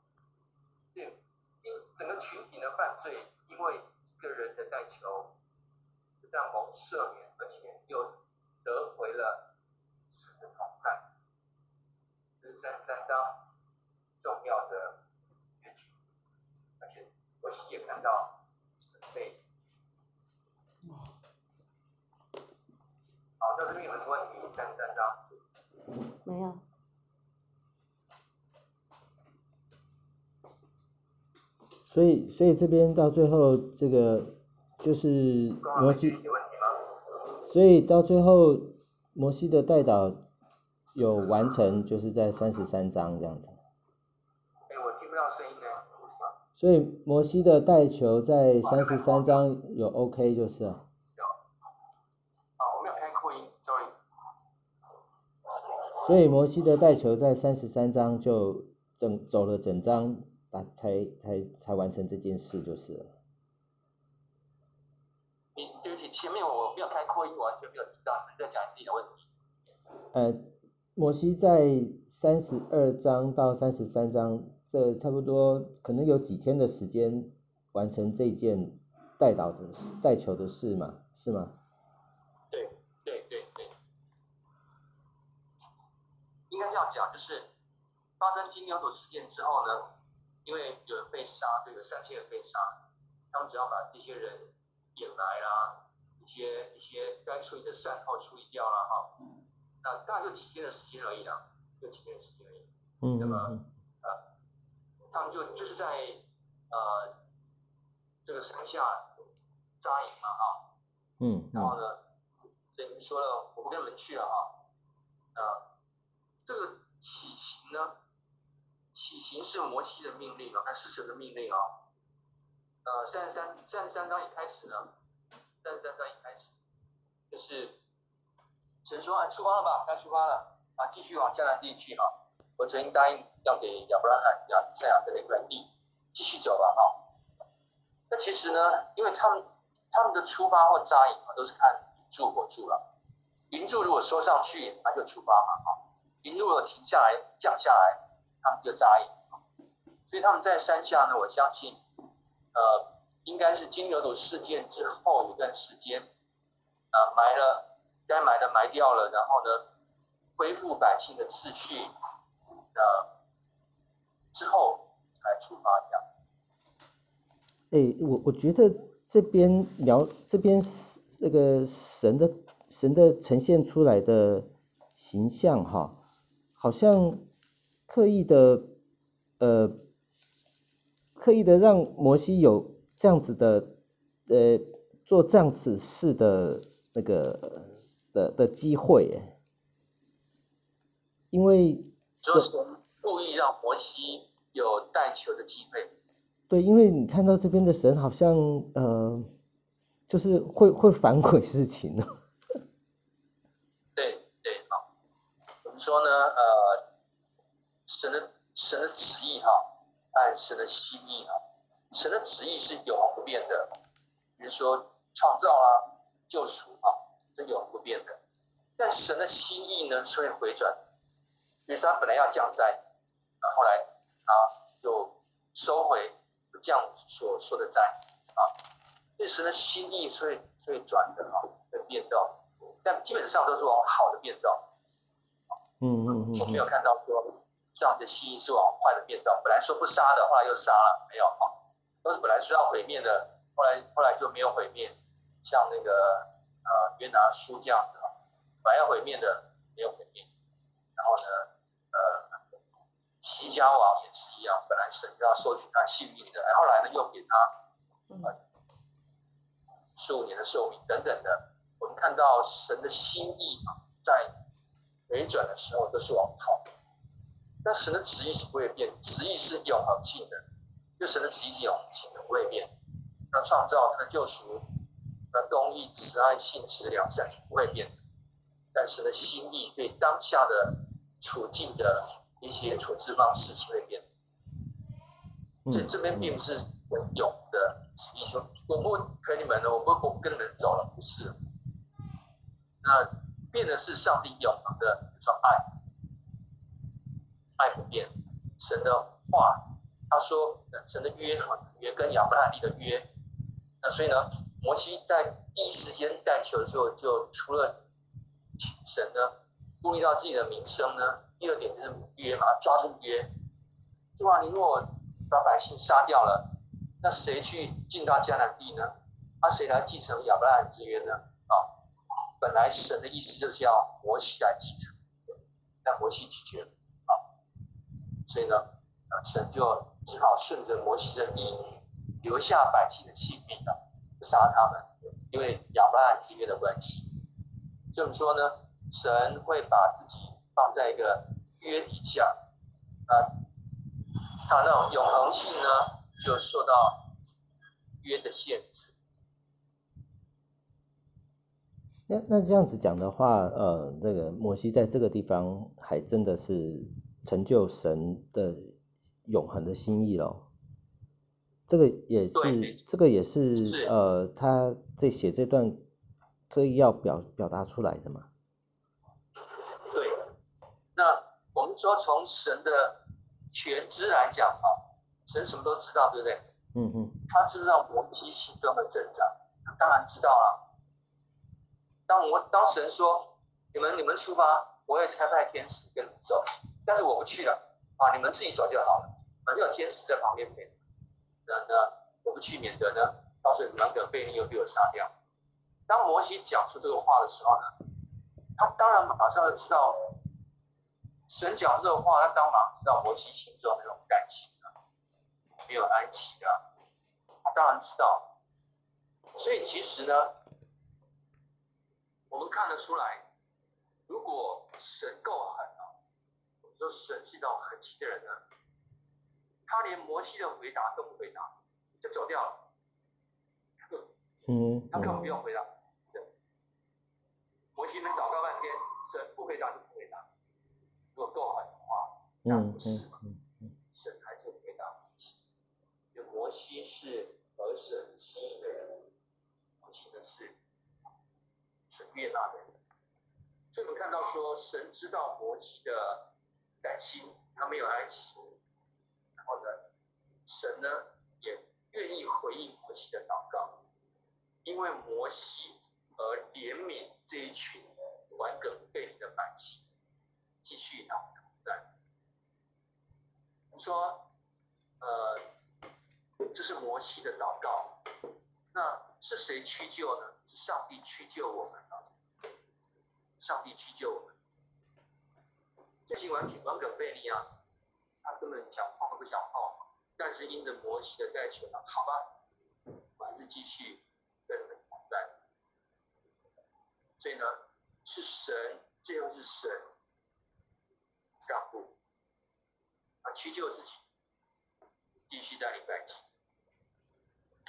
对，因整个群体的犯罪，因为一个人的代求，不但蒙赦免，而且又得回了神的同在。这是三三章重要的。也看到准备。好，这边有什么问题？三三章。没有。所以，所以这边到最后，这个就是摩西。所以到最后，摩西的代祷有完成，就是在三十三章这样子。所以摩西的带球在三十三章有 OK 就是啊。啊，我没有开扩音，sorry。所以摩西的带球在三十三章就整走了整章，把才才才完成这件事就是了。你对不起，前面我没有开扩音，完全没有听到，你在讲自己的问题。呃，摩西在三十二章到三十三章，这差不多可能有几天的时间完成这件带导的带球的事嘛，是吗？对对对对，应该这样讲，就是发生金牛座事件之后呢，因为有人被杀，对，有三千人被杀，他们只要把这些人掩埋啦，一些一些该处理的善后处理掉了哈。那大概就几天的时间而已啦，就几天的时间而已。嗯。那么，呃，他们就就是在呃这个山下扎营嘛，哈。嗯。然后呢，等于说了，我不跟你们去了哈。啊，这个起行呢，起行是摩西的命令啊，还是神的命令啊？呃，三十三三十三章一开始呢，三十三章一开始就是。神说：“啊，出发了吧，该出发了啊，继续往迦南地去哈。我曾经答应要给亚伯拉罕、亚撒亚的那块地，继续走吧哈。那其实呢，因为他们他们的出发或扎营啊，都是看云柱火柱了。云柱如果收上去，那就出发嘛哈。云柱如果停下来、降下来，他们就扎营。所以他们在山下呢，我相信，呃，应该是金牛犊事件之后一段时间，啊，埋了。”该埋的埋掉了，然后呢，恢复百姓的秩序，呃，之后才出发这样。哎，我我觉得这边聊这边那个神的神的呈现出来的形象哈，好像刻意的呃，刻意的让摩西有这样子的呃做这样子事的那个。的的机会，因为就是故意让摩西有带球的机会。对，因为你看到这边的神好像呃，就是会会反悔事情呢。对对，好，我们说呢，呃，神的神的旨意哈，按神的心意哈，神的旨意是永恒不变的，比如说创造啊，救赎啊。是永恒不变的，但神的心意呢是会回转。比如说他本来要降灾，啊，后来他就收回降所说的灾，啊，所以神的心意所以所以转的，啊，会变动，但基本上都是往好的变动。嗯嗯嗯。我没有看到说这样的心意是往坏的变动。本来说不杀的，后来又杀了，没有，啊，都是本来说要毁灭的，后来后来就没有毁灭，像那个。呃，约拿书这样的啊，本来要毁灭的没有毁灭，然后呢，呃，齐家王也是一样，本来神就要收取他性命的，然后来呢又给他呃十五年的寿命等等的。我们看到神的心意啊，在回转的时候都是往好，但神的旨意是不会变，旨意是永恒性的，就神的旨意是永恒性的，不会变。那创造他的救赎。那公义、慈爱、信实、良善不会变，但是呢，心意对当下的处境的一些处置方式是会变。这这边并不是永的旨意，说我不陪你们了，我不我不跟你们走了，不是。那变的是上帝永恒的一种爱，爱不变。神的话，他说神的约约跟亚伯拉罕的约，那所以呢？摩西在第一时间带球的时候，就除了神呢，顾虑到自己的名声呢。第二点就是约嘛，抓住约。对吧？你如果把百姓杀掉了，那谁去进到迦南地呢？那谁来继承亚伯拉罕之约呢？啊，本来神的意思就是要摩西来继承，但摩西拒绝了啊，所以呢，神就只好顺着摩西的意，留下百姓的性命了。杀他们，因为亚伯拉罕之约的关系。这么说呢，神会把自己放在一个约底下，啊，他那种永恒性呢，就受到约的限制。那那这样子讲的话，呃，那个摩西在这个地方还真的是成就神的永恒的心意咯。这个也是，这个也是，呃，他在写这段刻意要表表达出来的嘛。对，那我们说从神的全知来讲啊，神什么都知道，对不对？嗯嗯。他知道摩西心中的挣扎，他当然知道了。当我当神说你们你们出发，我也差派天使跟你们走，但是我不去了啊，你们自己走就好了，反正有天使在旁边陪。那那我不去，免得呢，到时候你们个被你又被我杀掉。当摩西讲出这个话的时候呢，他当然马上知道，神讲这个话，他当然知道摩西心中那种感情啊，没有安息啊，他当然知道。所以其实呢。我们看得出来，如果神够狠啊，我们说神是一种狠心的人呢，他连摩西的回答都不回答，就走掉了。嗯，他根本不用回答。摩西们祷告半天，神不回答就。如果够狠的话，那不是嘛？神还是回答摩西。因为摩西是和神心意的人，摩西的是。神悦纳的人，所以我们看到说，神知道摩西的感心，他没有安息，然后呢，神呢也愿意回应摩西的祷告，因为摩西而怜悯这一群顽梗背离的百姓，继续他们在。我们说，呃，这是摩西的祷告，那是谁去救呢？是上帝去救我们啊。上帝去救我们，这些完全完梗贝利啊，他根本想泡都不想泡，但是因着摩西的带球呢，好吧，我还是继续跟你们同在。所以呢，是神，最后是神让步，啊，去救自己，继续带领百姓。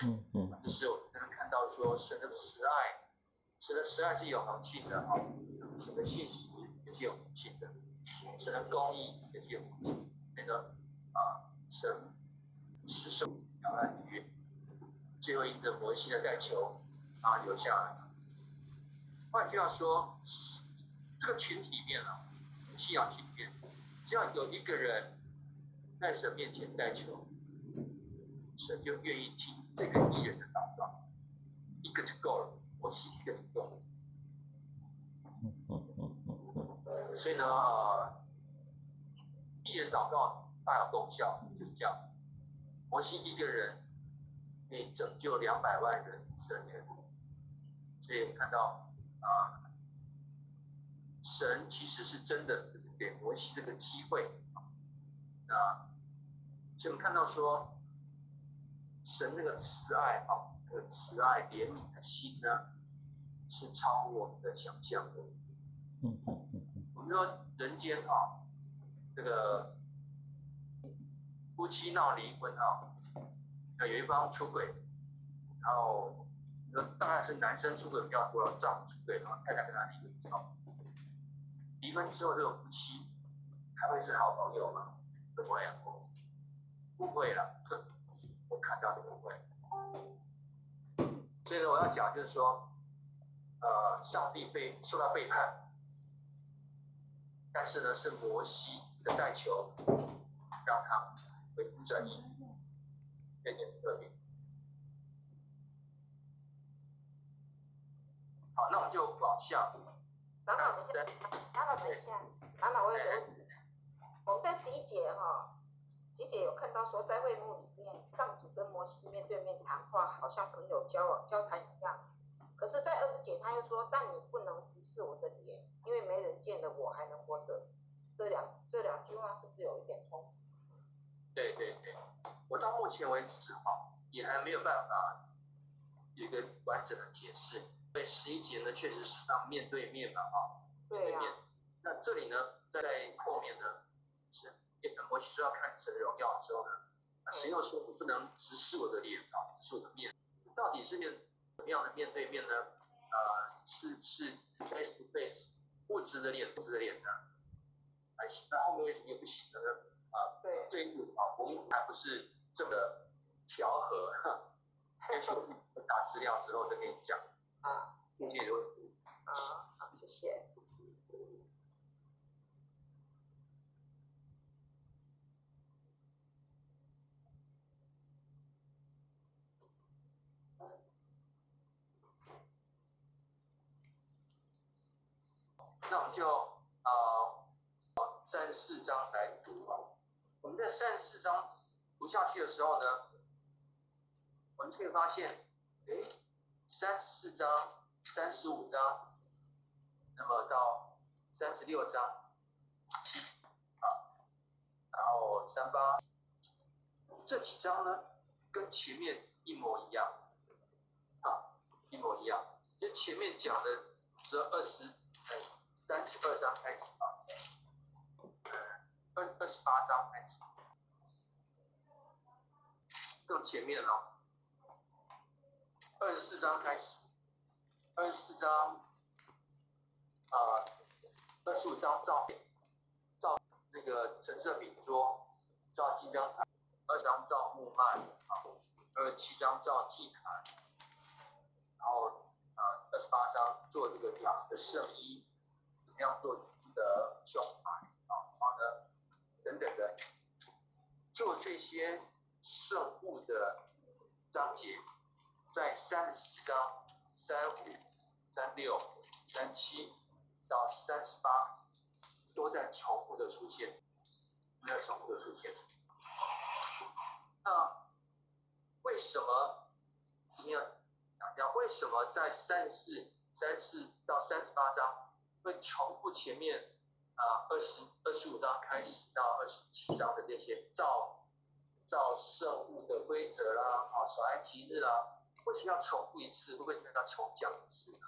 嗯嗯，这是我们才能看到说神的慈爱，神的慈爱是永恒性的哈。神的信息也是有恒性的，神的公义也是有恒性。那个啊，神持守两岸之约，最后一个摩西的带球啊留下来。换句话说，这个群体里面啊，信仰群体里面，只要有一个人在神面前带球，神就愿意听这个艺人的祷告，一个就够了，摩西一个就够了。所以呢，一人祷告大有功效，就是这样。摩西一个人可以拯救两百万人以色列，所以看到啊，神其实是真的给摩西这个机会啊。所以我们看到说，神那个慈爱啊，那个慈爱怜悯的心呢，是超乎我们的想象的。嗯嗯嗯。我们说人间啊，这个夫妻闹离婚啊，有一方出轨，然后那当然是男生出轨比较多了，丈夫出轨后太太跟他离婚之后，离婚之后这个夫妻还会是好朋友吗？不会啊，不会了，我看到的不会。所以呢，我要讲就是说，呃，上帝被受到背叛。但是呢，是摩西的带球，让他恢复正义，这点特别。好，那我们就往下。长老，长老等一下，长老我有个问题。我们在十一节哈，十一节有看到说在会幕里面，上主跟摩西面对面谈话，好像朋友交往交谈一样。可是，在二十节他又说：“但你不能直视我的脸，因为没人见了我还能活着。”这两这两句话是不是有一点冲对对对，我到目前为止哈，也还没有办法一个完整的解释。因为十一节呢，确实是当面对面嘛哈。对呀。那这里呢，在后面呢，是摩西说要看神的荣耀的时候呢，神又说不能直视我的脸啊，直视我的面，到底是面怎么样的面对面呢？呃，是是 face to face 物质的脸，物质的脸呢？还是那后面为什么又不行了呢？啊，对，这一步啊，我们还不是这么调和，先去打资料之后再跟你讲啊，后面的问题。啊，好，谢谢。那我们就呃三十四章来读啊。我们在三十四章读下去的时候呢，我们就会发现，哎，三十四章、三十五章，那么到三十六章七啊，然后三八这几章呢，跟前面一模一样啊，一模一样。就前面讲的是二十哎三十二章开始啊，二二十八章开始，更前面了，二十四章开始，二十四章啊，二十五章造造那个橙色饼桌，照金刚台，二十章照木幔啊，二十七章照祭坛，然后啊二十八章做这个羊的圣衣。怎么样做的胸牌啊，好的，等等的，做这些圣物的章节，在三十四章、三五、三六、三七到三十八，都在重复的出现，都在重复的出现。那为什么？你要讲一下为什么在三十四、三四到三十八章？会重复前面啊二十二十五章开始到二十七章的那些造造圣物的规则啦，啊，守安吉日啦，为什么要重复一次？为什么要重讲一次？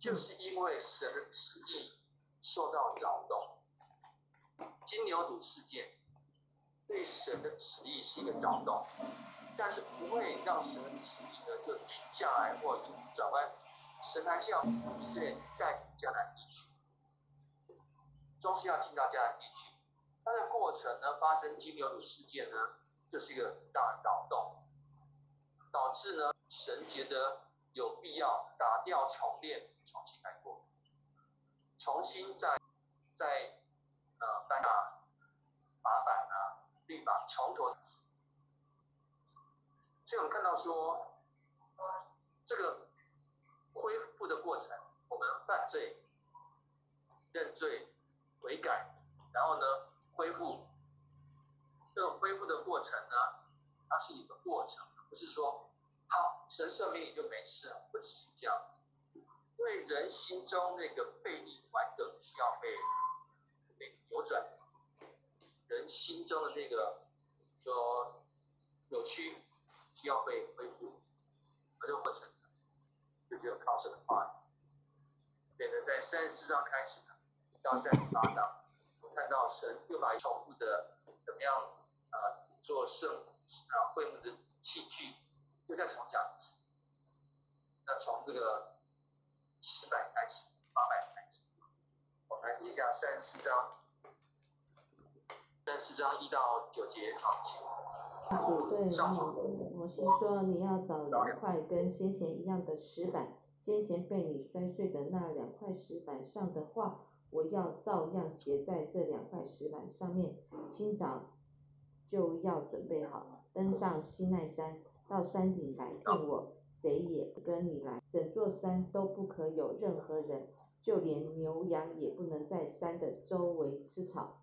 就是因为神的旨意受到扰动。金牛犊事件对神的旨意是一个扰动，但是不会让神的旨意呢就停下来或者转弯。神还是要以色列带迦南地区，终是要进到迦南地区。它的过程呢，发生金牛犊事件呢，就是一个很大的扰动，导致呢，神觉得有必要打掉重练，重新来过，重新再再呃颁下法板啊律法，从头。所以我们看到说，这个。恢复的过程，我们犯罪、认罪、悔改，然后呢，恢复。这个恢复的过程呢，它是一个过程，是说好神赦免你就没事了，不是这样。因为人心中那个背逆顽梗需要被被扭转，人心中的那个说扭曲需要被恢复，而这个过程。就只有靠神的话语，变成在三十四章开始到三十八章，我看到神又把重复的怎么样啊做圣啊会幕的器具，又再重讲。那从这个十百开始，八百开始，我们来一下三十四章，三十四章一到九节啊，主对摩摩西说：“你要找两块跟先前一样的石板，先前被你摔碎的那两块石板上的话，我要照样写在这两块石板上面。清早就要准备好，登上西奈山，到山顶来见我。谁也不跟你来，整座山都不可有任何人，就连牛羊也不能在山的周围吃草。”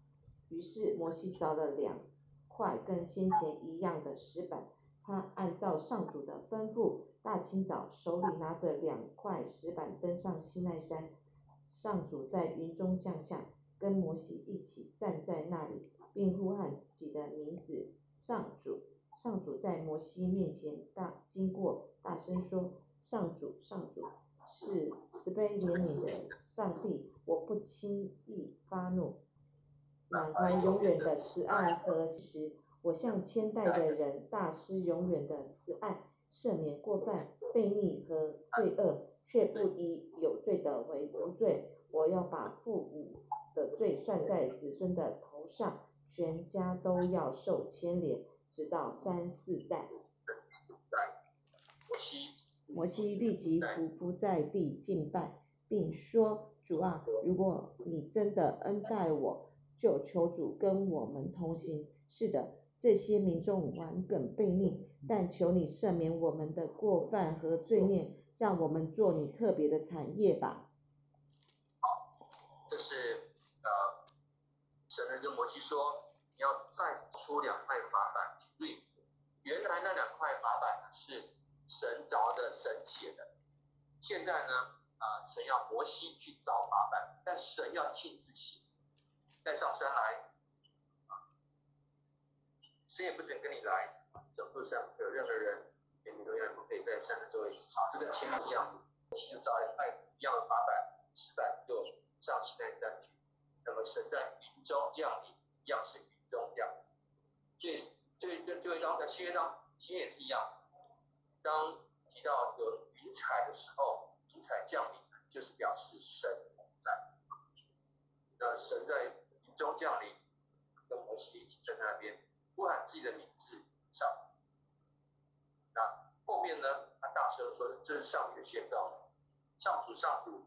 于是摩西找了两块跟先前一样的石板。他按照上主的吩咐，大清早手里拿着两块石板登上西奈山。上主在云中降下，跟摩西一起站在那里，并呼喊自己的名字。上主，上主在摩西面前大经过，大声说：“上主，上主是慈悲怜悯的上帝，我不轻易发怒，满怀永远的慈爱和慈。”我向千代的人大施永远的慈爱，赦免过犯、悖逆和罪恶，却不以有罪的为无罪。我要把父母的罪算在子孙的头上，全家都要受牵连，直到三四代。摩西，摩西立即匍匐在地敬拜，并说：“主啊，如果你真的恩待我，就求主跟我们同行。是的，这些民众顽梗悖逆，但求你赦免我们的过犯和罪孽，让我们做你特别的产业吧。”这是呃，神人跟摩西说：“你要再出两块法板。”原来那两块法板是。神凿的，神写的。现在呢，啊，神要摩西去找法板，但神要亲自写，带上山来，啊，谁也不准跟你来。这路上有任何人，你永远不可以在山的周围吵。这跟前面一样，摩西就找一块一样的法板，石板就上西奈山去。那么神在云中降临，一样是云中降临。所以，就就就当在新约当，新约也是一样。当提到有云彩的时候，云彩降临就是表示神在。那神在云中降临，跟摩西一起在那边呼喊自己的名字上。那后面呢，他大声说：“这是上帝的宣告，上主上主，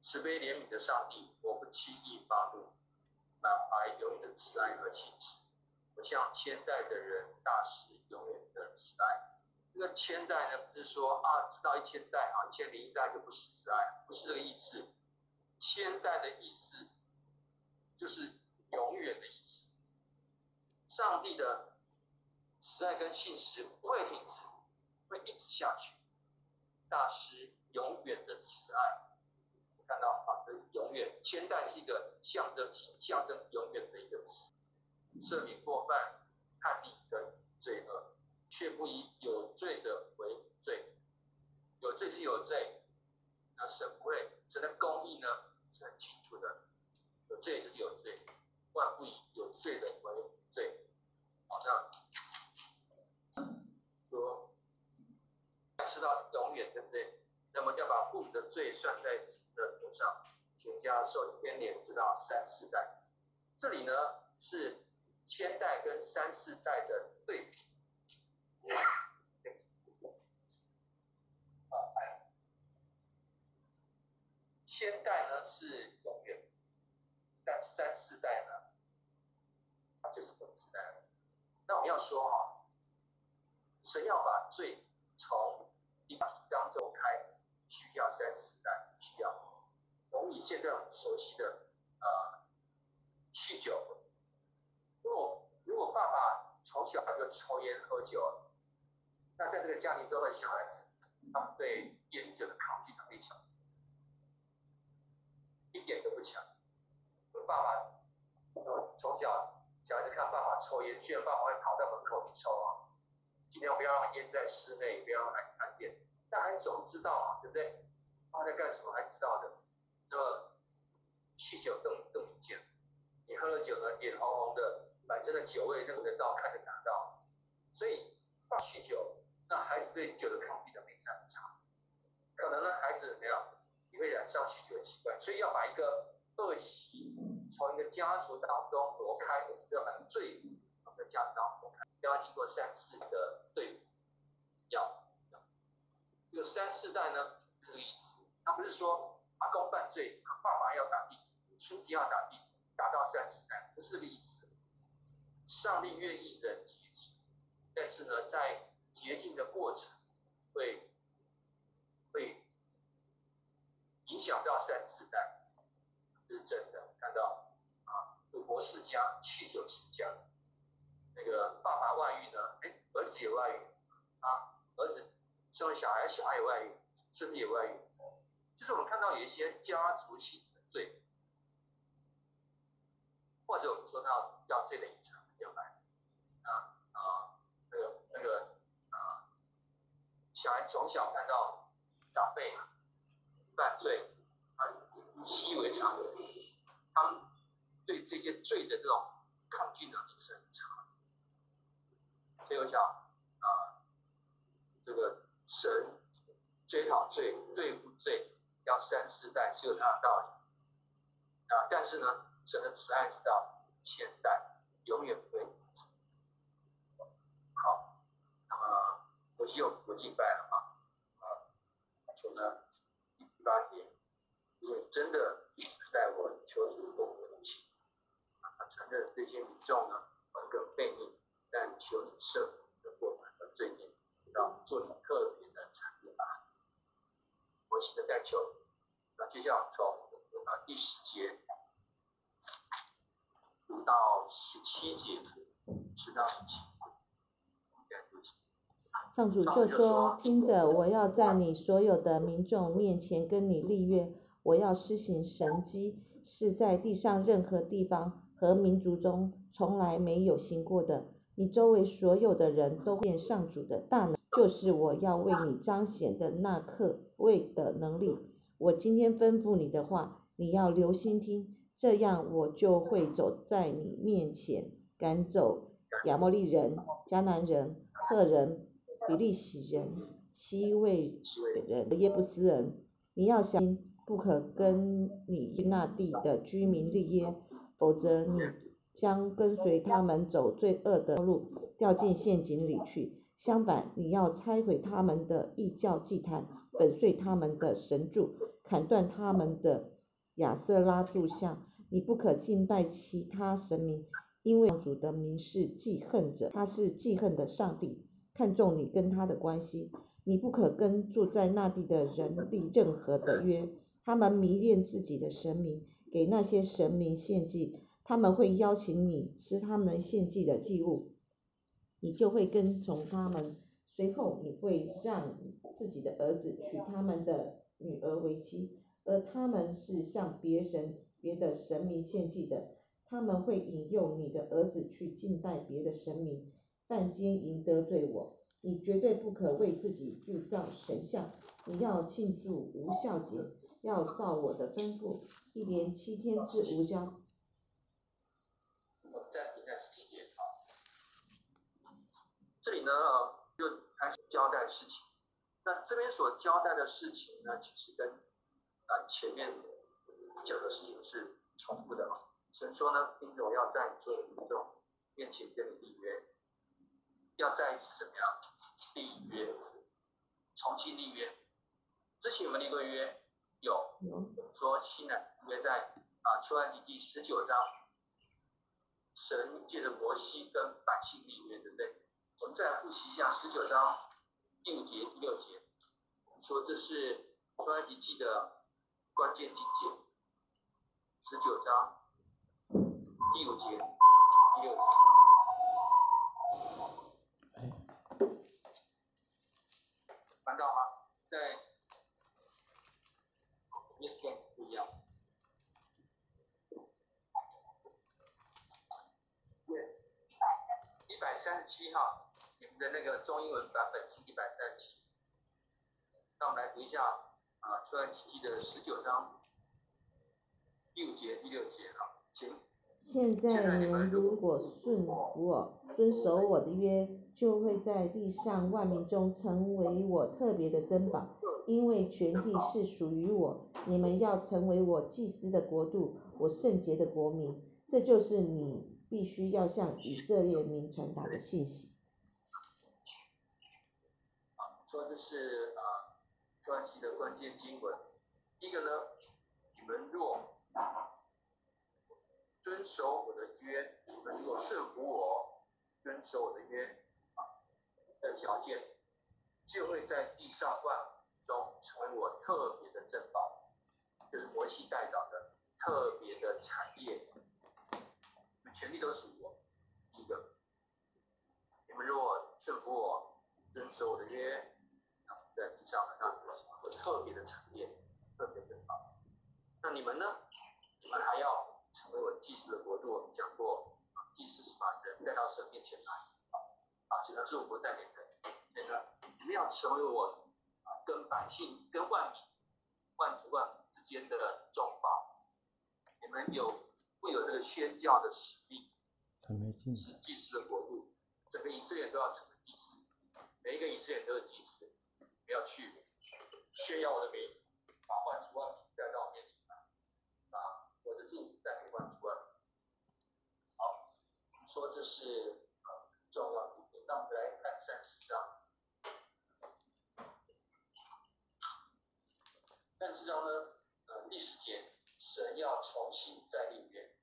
慈悲怜悯的上帝，我不轻易发怒，满怀永远的慈爱和信实。”我向千代的人大师永远的慈爱。这个千代呢，不是说啊，直到一千代啊，一千零一代就不是慈爱，不是这个意思。千代的意思就是永远的意思。上帝的慈爱跟信实不会停止，会一直下去。大师永远的慈爱，看到，远千代是一个象征象征永远的一个词。赦免过犯、叛逆跟罪恶，却不以有罪的为罪。有罪是有罪，那神会，神的公义呢是很清楚的。有罪就是有罪，万不以有罪的为罪。好，那说知道永远对不对？那么要把父母的罪算在，全家受牵连，直到三四代。这里呢是。千代跟三四代的对比，啊，千代呢是永远，但三四代呢，它就是本时代。那我们要说哈，神要把罪从一体当中开，需要三四代，需要。你现在我们熟悉的啊，酗酒。如果如果爸爸从小就抽烟喝酒，那在这个家庭中的小孩子，他们对烟酒的抗拒能力强，一点都不强。爸爸从小小孩子看爸爸抽烟，虽然爸爸会跑到门口去抽啊，尽量不要让烟在室内，不要来看电，但孩子总知道嘛，对不对？爸爸在干什么，还知道的。那么酗酒更更明显，你喝了酒呢，脸红红的。反正的酒味认得到，看得拿到，所以酗酒，那孩子对酒的抗拒能力是很差。可能呢，孩子怎么样，也会染上酗酒的习惯。所以要把一个恶习从一个家族当中挪开，要把罪从个家族当中挪开，要经过三四代的对要。这个三四代呢，这个意思，他不是说阿公犯罪，爸爸要打弟弟，孙子要打弟弟，打到三四代，不是这个意思。上帝愿意人洁净，但是呢，在洁净的过程会会影响到三四代，这是真的。看到啊，赌博世家、酗酒世家，那个爸爸外遇呢，哎，儿子也外遇啊，儿子生了小孩，小孩也外遇，孙子也外遇，是我们看到有一些家族性的罪，或者我们说到要罪的遗传。要来，啊啊，那个那个啊，小孩从小看到长辈犯罪，啊习以为常，他们对这些罪的这种抗拒能力是很差。所以我想啊，这个神追讨罪、对付罪，要三四代是有它的道理啊。但是呢，神的慈爱是到千代，永远不会。好，那么我就不敬拜了啊。啊，说呢，第八节，如果真的在我求主动我情，啊，承认这些民众呢，很个悖逆。但求你赦免的过犯和罪孽，让做你特别。我现在在求，那接下来从啊第十节读到十七节，十到十七。上主就说：“听着，我要在你所有的民众面前跟你立约，我要施行神迹，是在地上任何地方和民族中从来没有行过的。”你周围所有的人都见上主的大能，就是我要为你彰显的那刻位的能力。我今天吩咐你的话，你要留心听，这样我就会走在你面前，赶走亚莫利人、迦南人、赫人、比利洗人、西魏人、耶布斯人。你要小心，不可跟你那地的居民立约，否则你。将跟随他们走罪恶的路，掉进陷阱里去。相反，你要拆毁他们的异教祭坛，粉碎他们的神柱，砍断他们的亚瑟拉柱像。你不可敬拜其他神明，因为主的名是记恨者，他是记恨的上帝，看重你跟他的关系。你不可跟住在那地的人立任何的约，他们迷恋自己的神明，给那些神明献祭。他们会邀请你吃他们献祭的祭物，你就会跟从他们。随后你会让自己的儿子娶他们的女儿为妻，而他们是向别神、别的神明献祭的。他们会引诱你的儿子去敬拜别的神明，犯奸淫得罪我。你绝对不可为自己铸造神像。你要庆祝无效节，要照我的吩咐，一连七天之无效。这里呢，就开始交代事情。那这边所交代的事情呢，其实跟啊前面讲的事情是重复的。神说呢，因着，我要在你做民众面前跟你立约，要再一次怎么样立约，重新立约。之前我们立过约，有说西南约在啊出埃及记十九章，神借着摩西跟百姓立约，对不对？我们再来复习一下十九章第五节、第六节，说这是出埃及记的关键境界。十九章第五节、第六节，看到吗？在页面不一样。一百三十七号。的那个中英文版本是一百三十七，那我们来读一下啊，出来奇迹的十九章第五节、第六节啊，请。现在你们如果顺服我，遵守我的约，就会在地上万民中成为我特别的珍宝，因为全地是属于我。你们要成为我祭司的国度，我圣洁的国民。这就是你必须要向以色列民传达的信息。说这是啊，专辑的关键经文。一个呢，你们若遵守我的约，你们若顺服我，遵守我的约啊的条件，就会在地上万中成为我特别的珍宝，就是摩西代表的特别的产业，权力都属于我。一个，你们若顺服我，遵守我的约。在地上的那有特别的产业，特别的好。那你们呢？你们还要成为我祭祀的国度。我们讲过，祭祀是把人带到神面前来，啊，神的祝福带给人。那个你们要成为我啊，跟百姓、跟万民、万族万之间的中保。你们有会有这个宣教的使命，是祭司的国度，整个以色列都要成为祭司，每一个以色列都是祭司，不要去炫耀我的名，把万族万民带到我面前来，把，我的祝福带给万族万民。好，说这是呃重要的部分，那我们来看三十章。三十章呢，呃，第十节，神要重新再立约。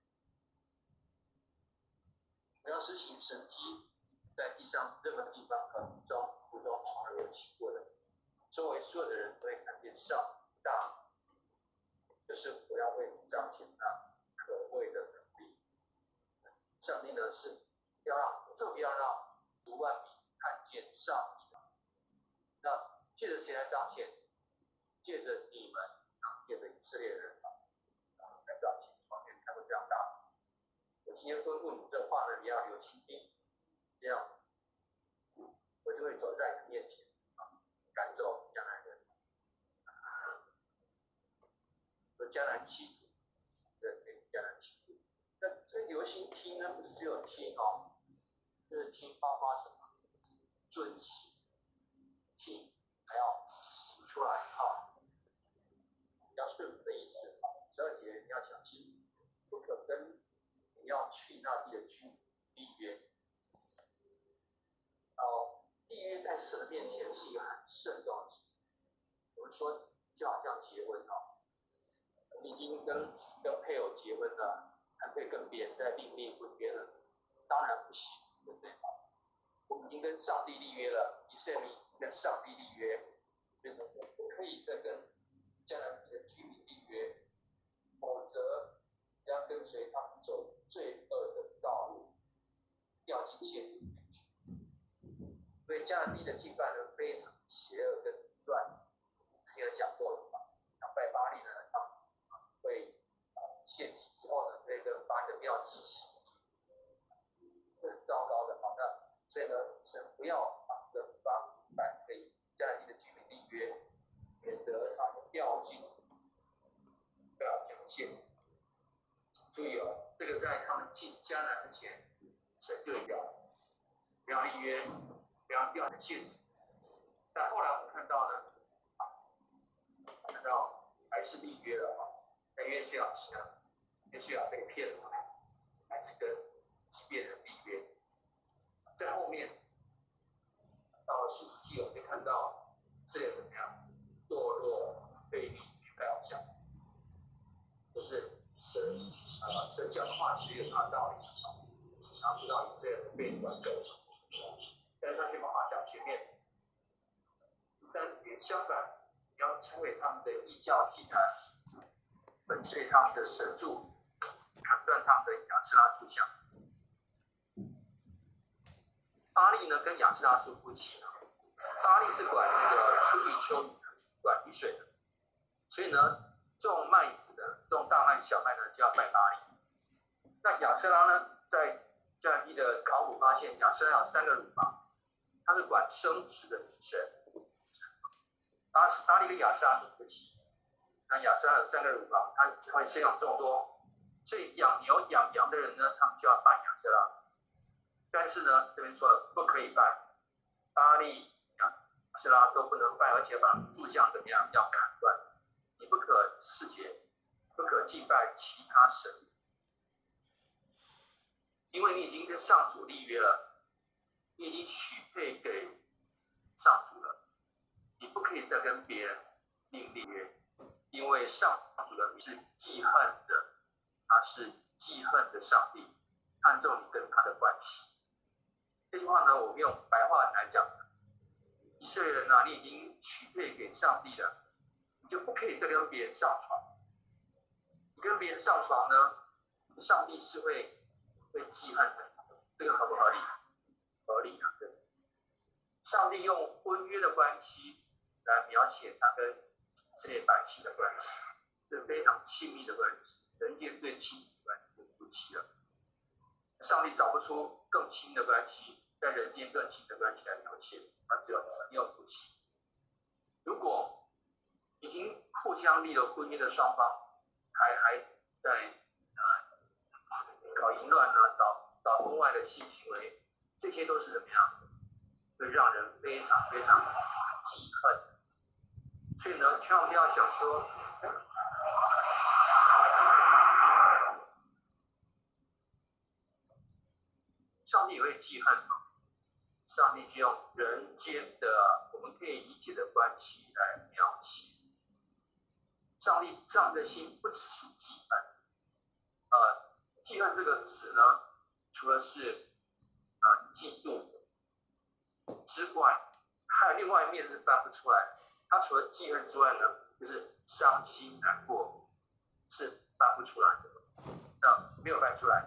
我要施行神迹，在地上任何地方和中途中从来没有行过的，周围所有的人都会看见上大，就是我要为你彰显那可畏的能力。上帝呢是要让特别要让五万民看见上帝，那借着谁来彰显？借着你们啊，借着以色列人啊，来彰显，方面看会非常大。我今天吩咐你这话呢，你要有心听，这样我就会走在你面前啊，赶走迦南人和迦南七子，对对，迦南七子。那这流行听呢，不是只有听哦，就是听包括什么？尊行，听还要行出来啊，要顺服的意思啊。十二节你要小心，不可跟你。要去那地的居立约，哦，立约在神的面前是一个很慎重的事。我们说就好像结婚哦，你已经跟跟配偶结婚了，还可以跟别人再另立婚约了，当然不行，对不对？我们已经跟上帝立约了，以色列跟上帝立约，所以我不可以再跟将来的居民立约，否则要跟随他们走。罪恶的道路，掉进陷阱里面去。所以加拿大的敬拜呢，非常邪恶跟乱。之前讲过了嘛，像拜巴，献祭之后呢，这个把你的庙祭洗，这很糟糕的。好的，所以呢，神不要啊跟巴拜给加拿大的居民立约，免得他们掉进不要掉进。注意哦。这个在他们进迦南之前，神就要不要立约，不要掉进陷阱。但后来我们看到呢，看到还是立约了啊。在约书亚记呢，约书亚被骗了，还是跟基遍人立约。在后面到了四十纪，我们就看到这个怎么样堕落、卑鄙、拜偶像，就是神。啊，神讲话是有他的道理，然后知道以色列人被管够，但是他却把话讲前面。三十相反，你要摧毁他们的异教祭坛，粉碎他们的神柱，砍断他的亚斯拉图像。巴利呢，跟亚斯拉是夫妻啊，巴利是管那个春雨秋雨的，管雨水的，所以呢。种麦子的，种大麦、小麦呢就要拜巴利。那亚瑟拉呢，在加拿大的考古发现，亚瑟拉有三个乳房，他是管生殖的女神。巴巴利跟亚瑟拉是夫妻，那亚瑟拉有三个乳房，他会生养众多，所以养牛养羊的人呢，他们就要拜亚瑟拉。但是呢，这边说了不可以拜巴利、亚瑟拉都不能拜，而且把柱像怎么样要砍断。你不可世界，不可敬拜其他神，因为你已经跟上主立约了，你已经许配给上主了，你不可以再跟别人另立约，因为上主的是记恨的，他是记恨的上帝，看重你跟他的关系。这句话呢，我们用白话来讲，以色列人啊，你已经许配给上帝了。你就不可以再跟别人上床。你跟别人上床呢，上帝是会会记恨的。这个合不合理？合理啊，对。上帝用婚约的关系来描写他跟这些百姓的关系，是非常亲密的关系，人间最亲密的关系，夫妻了。上帝找不出更亲的关系，在人间更亲的关系来描写，他只有只有夫妻。如果已经互相立了婚约的双方，还还在啊搞淫乱啊，搞搞婚外的性行为，这些都是怎么样？会让人非常非常记恨。所以呢，千万不要想说，上帝也会记恨吗？上帝是用人间的我们可以理解的关系来描写。上帝上帝的心不只是记恨，呃，记恨这个词呢，除了是啊嫉妒之外，还有另外一面是翻不出来。他除了记恨之外呢，就是伤心难过，是翻不出来的，那没有翻出来，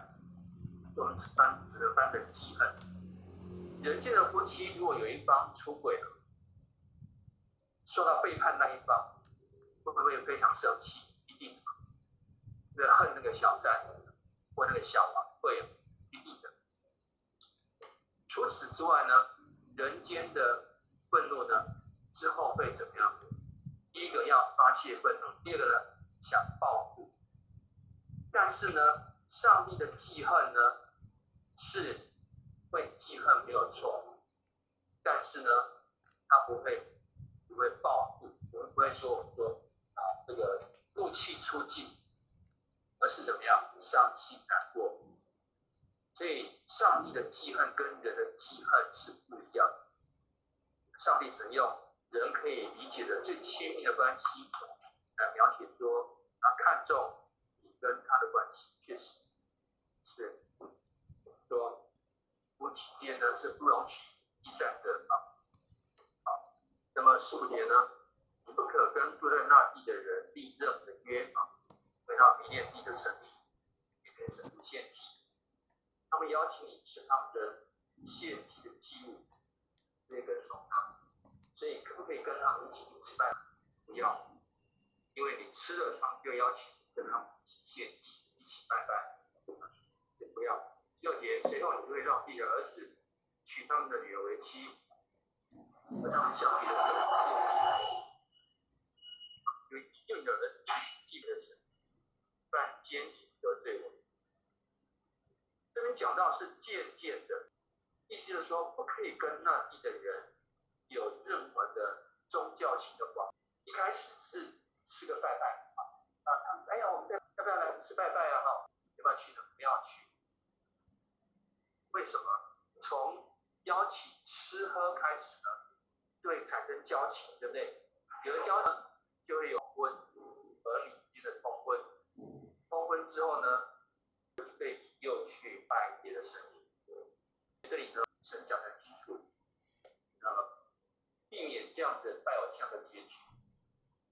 我们翻只能翻的记恨。人间的夫妻如果有一方出轨了，受到背叛那一方。会不会非常生气？一定，那恨那个小三或那个小王，会一定的。除此之外呢，人间的愤怒呢，之后会怎么样？第一个要发泄愤怒，第二个呢想报复。但是呢，上帝的记恨呢，是会记恨没有错，但是呢，他不会不会报复，我们不会说我们说啊。这个怒气出尽，而是怎么样伤心难过？所以上帝的记恨跟人的记恨是不一样的。上帝只用人可以理解的最亲密的关系来描写说，他看重你跟他的关系，确实是夫妻间呢是不容许第三者啊。好，那么十五节呢？你不可跟住在那地的人立任何约啊！回到迷恋地的神明，也给神明献祭。他们邀请你吃他们的献祭的祭物，那个送他。所以可不可以跟他们一起吃饭？不要，因为你吃了他们就邀请跟他们一起献祭，一起拜拜。也不要。六节，随后你就会让自己的儿子娶他们的女儿为妻，和他们相遇的时候。又有人记得是犯奸淫得罪我。这边讲到是渐渐的，意思是说不可以跟那地的人有任何的宗教性的关系。一开始是吃个拜拜啊，啊，哎呀，我们在要不要来吃拜拜啊？哈，要不要去呢？不要去。为什么？从邀请吃喝开始呢，就会产生交情，对不对？有了交情，就会有。婚和礼间的通婚，通婚之后呢，被引诱去拜别的神明。这里呢，神讲的清楚，呃，避免这样子拜偶像的结局，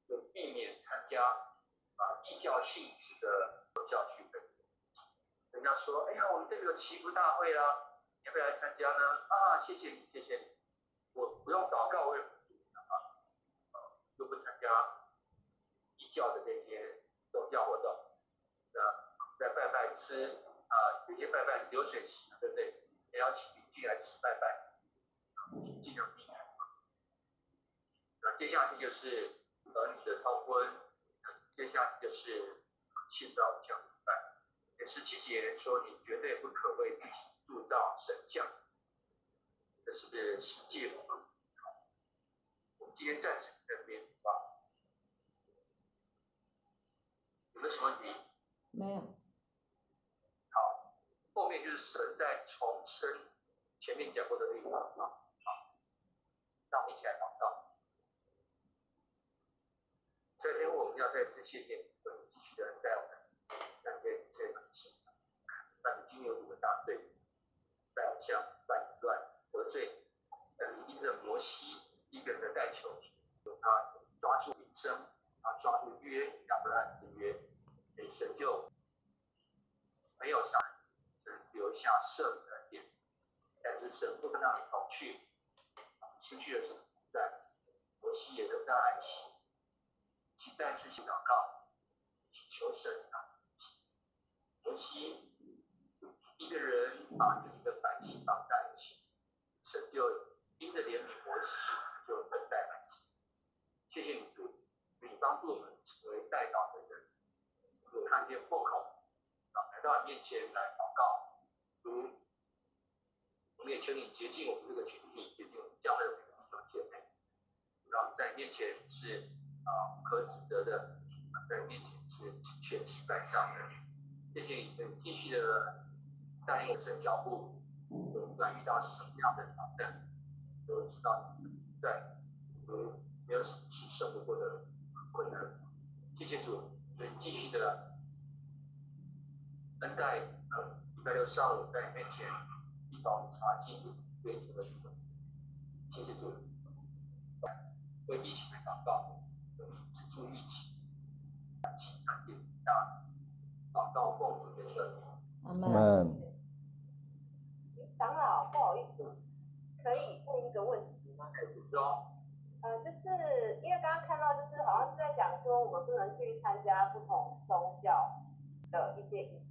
就避免参加啊异教性质的宗教聚会。人家说，哎呀，我们这里有祈福大会啦，要不要来参加呢？啊，谢谢你，谢谢你，我不用祷告，我也不啊，都不参加一。教的这些宗教活动，那在拜拜吃啊，有些拜拜是流水席，对不对？也要请邻居来吃拜拜，尽量避免。那接下去就是儿女的通婚，接下去就是信道教拜。十七节说你绝对不可为自己铸造神像，这是世界法。我们今天暂时在这边啊。有没有什么问题？没有。好，后面就是神在重生前面讲过的地方啊。好，那我们一起来祷告。这天我们要再次谢谢你，继续的带我们感谢这场戏，但是经由你们答对，带偶像、反乱、得罪，但是因着摩西一个人的带球，他抓住名声。他抓住约亚伯兰的约，神就没有杀，留下圣的殿，但是神不跟他们同去，失去了什么？在摩西也得到安息，请再次祷告，请求神啊，摩西一个人把自己的百姓绑在一起，神就因着怜悯摩西，就等待百姓。谢谢你主。你帮助我们成为带导的人，有看见破口啊，来到你面前来祷告，如们也求你洁净我们这个群体，洁净我们教会的弟兄姐妹，让在面前是啊不可指责的，在面前是全体摆上的。谢谢你们继续的带领我们脚步，我们不管遇到什么样的挑战，都知道在，嗯，没有什么是胜不过的困难。谢谢主，所以继续的恩待，呃，礼拜六上午在你面前一包茶经，对主的一个，谢谢主，为疫情的祷告，止住疫情，请看见大。祷告奉主的圣名。阿阿门。门。长老，不好意思，可以问一个问题吗？说，呃，就是因为刚刚看到，就是好像是在讲说，我们不能去参加不同宗教的一些仪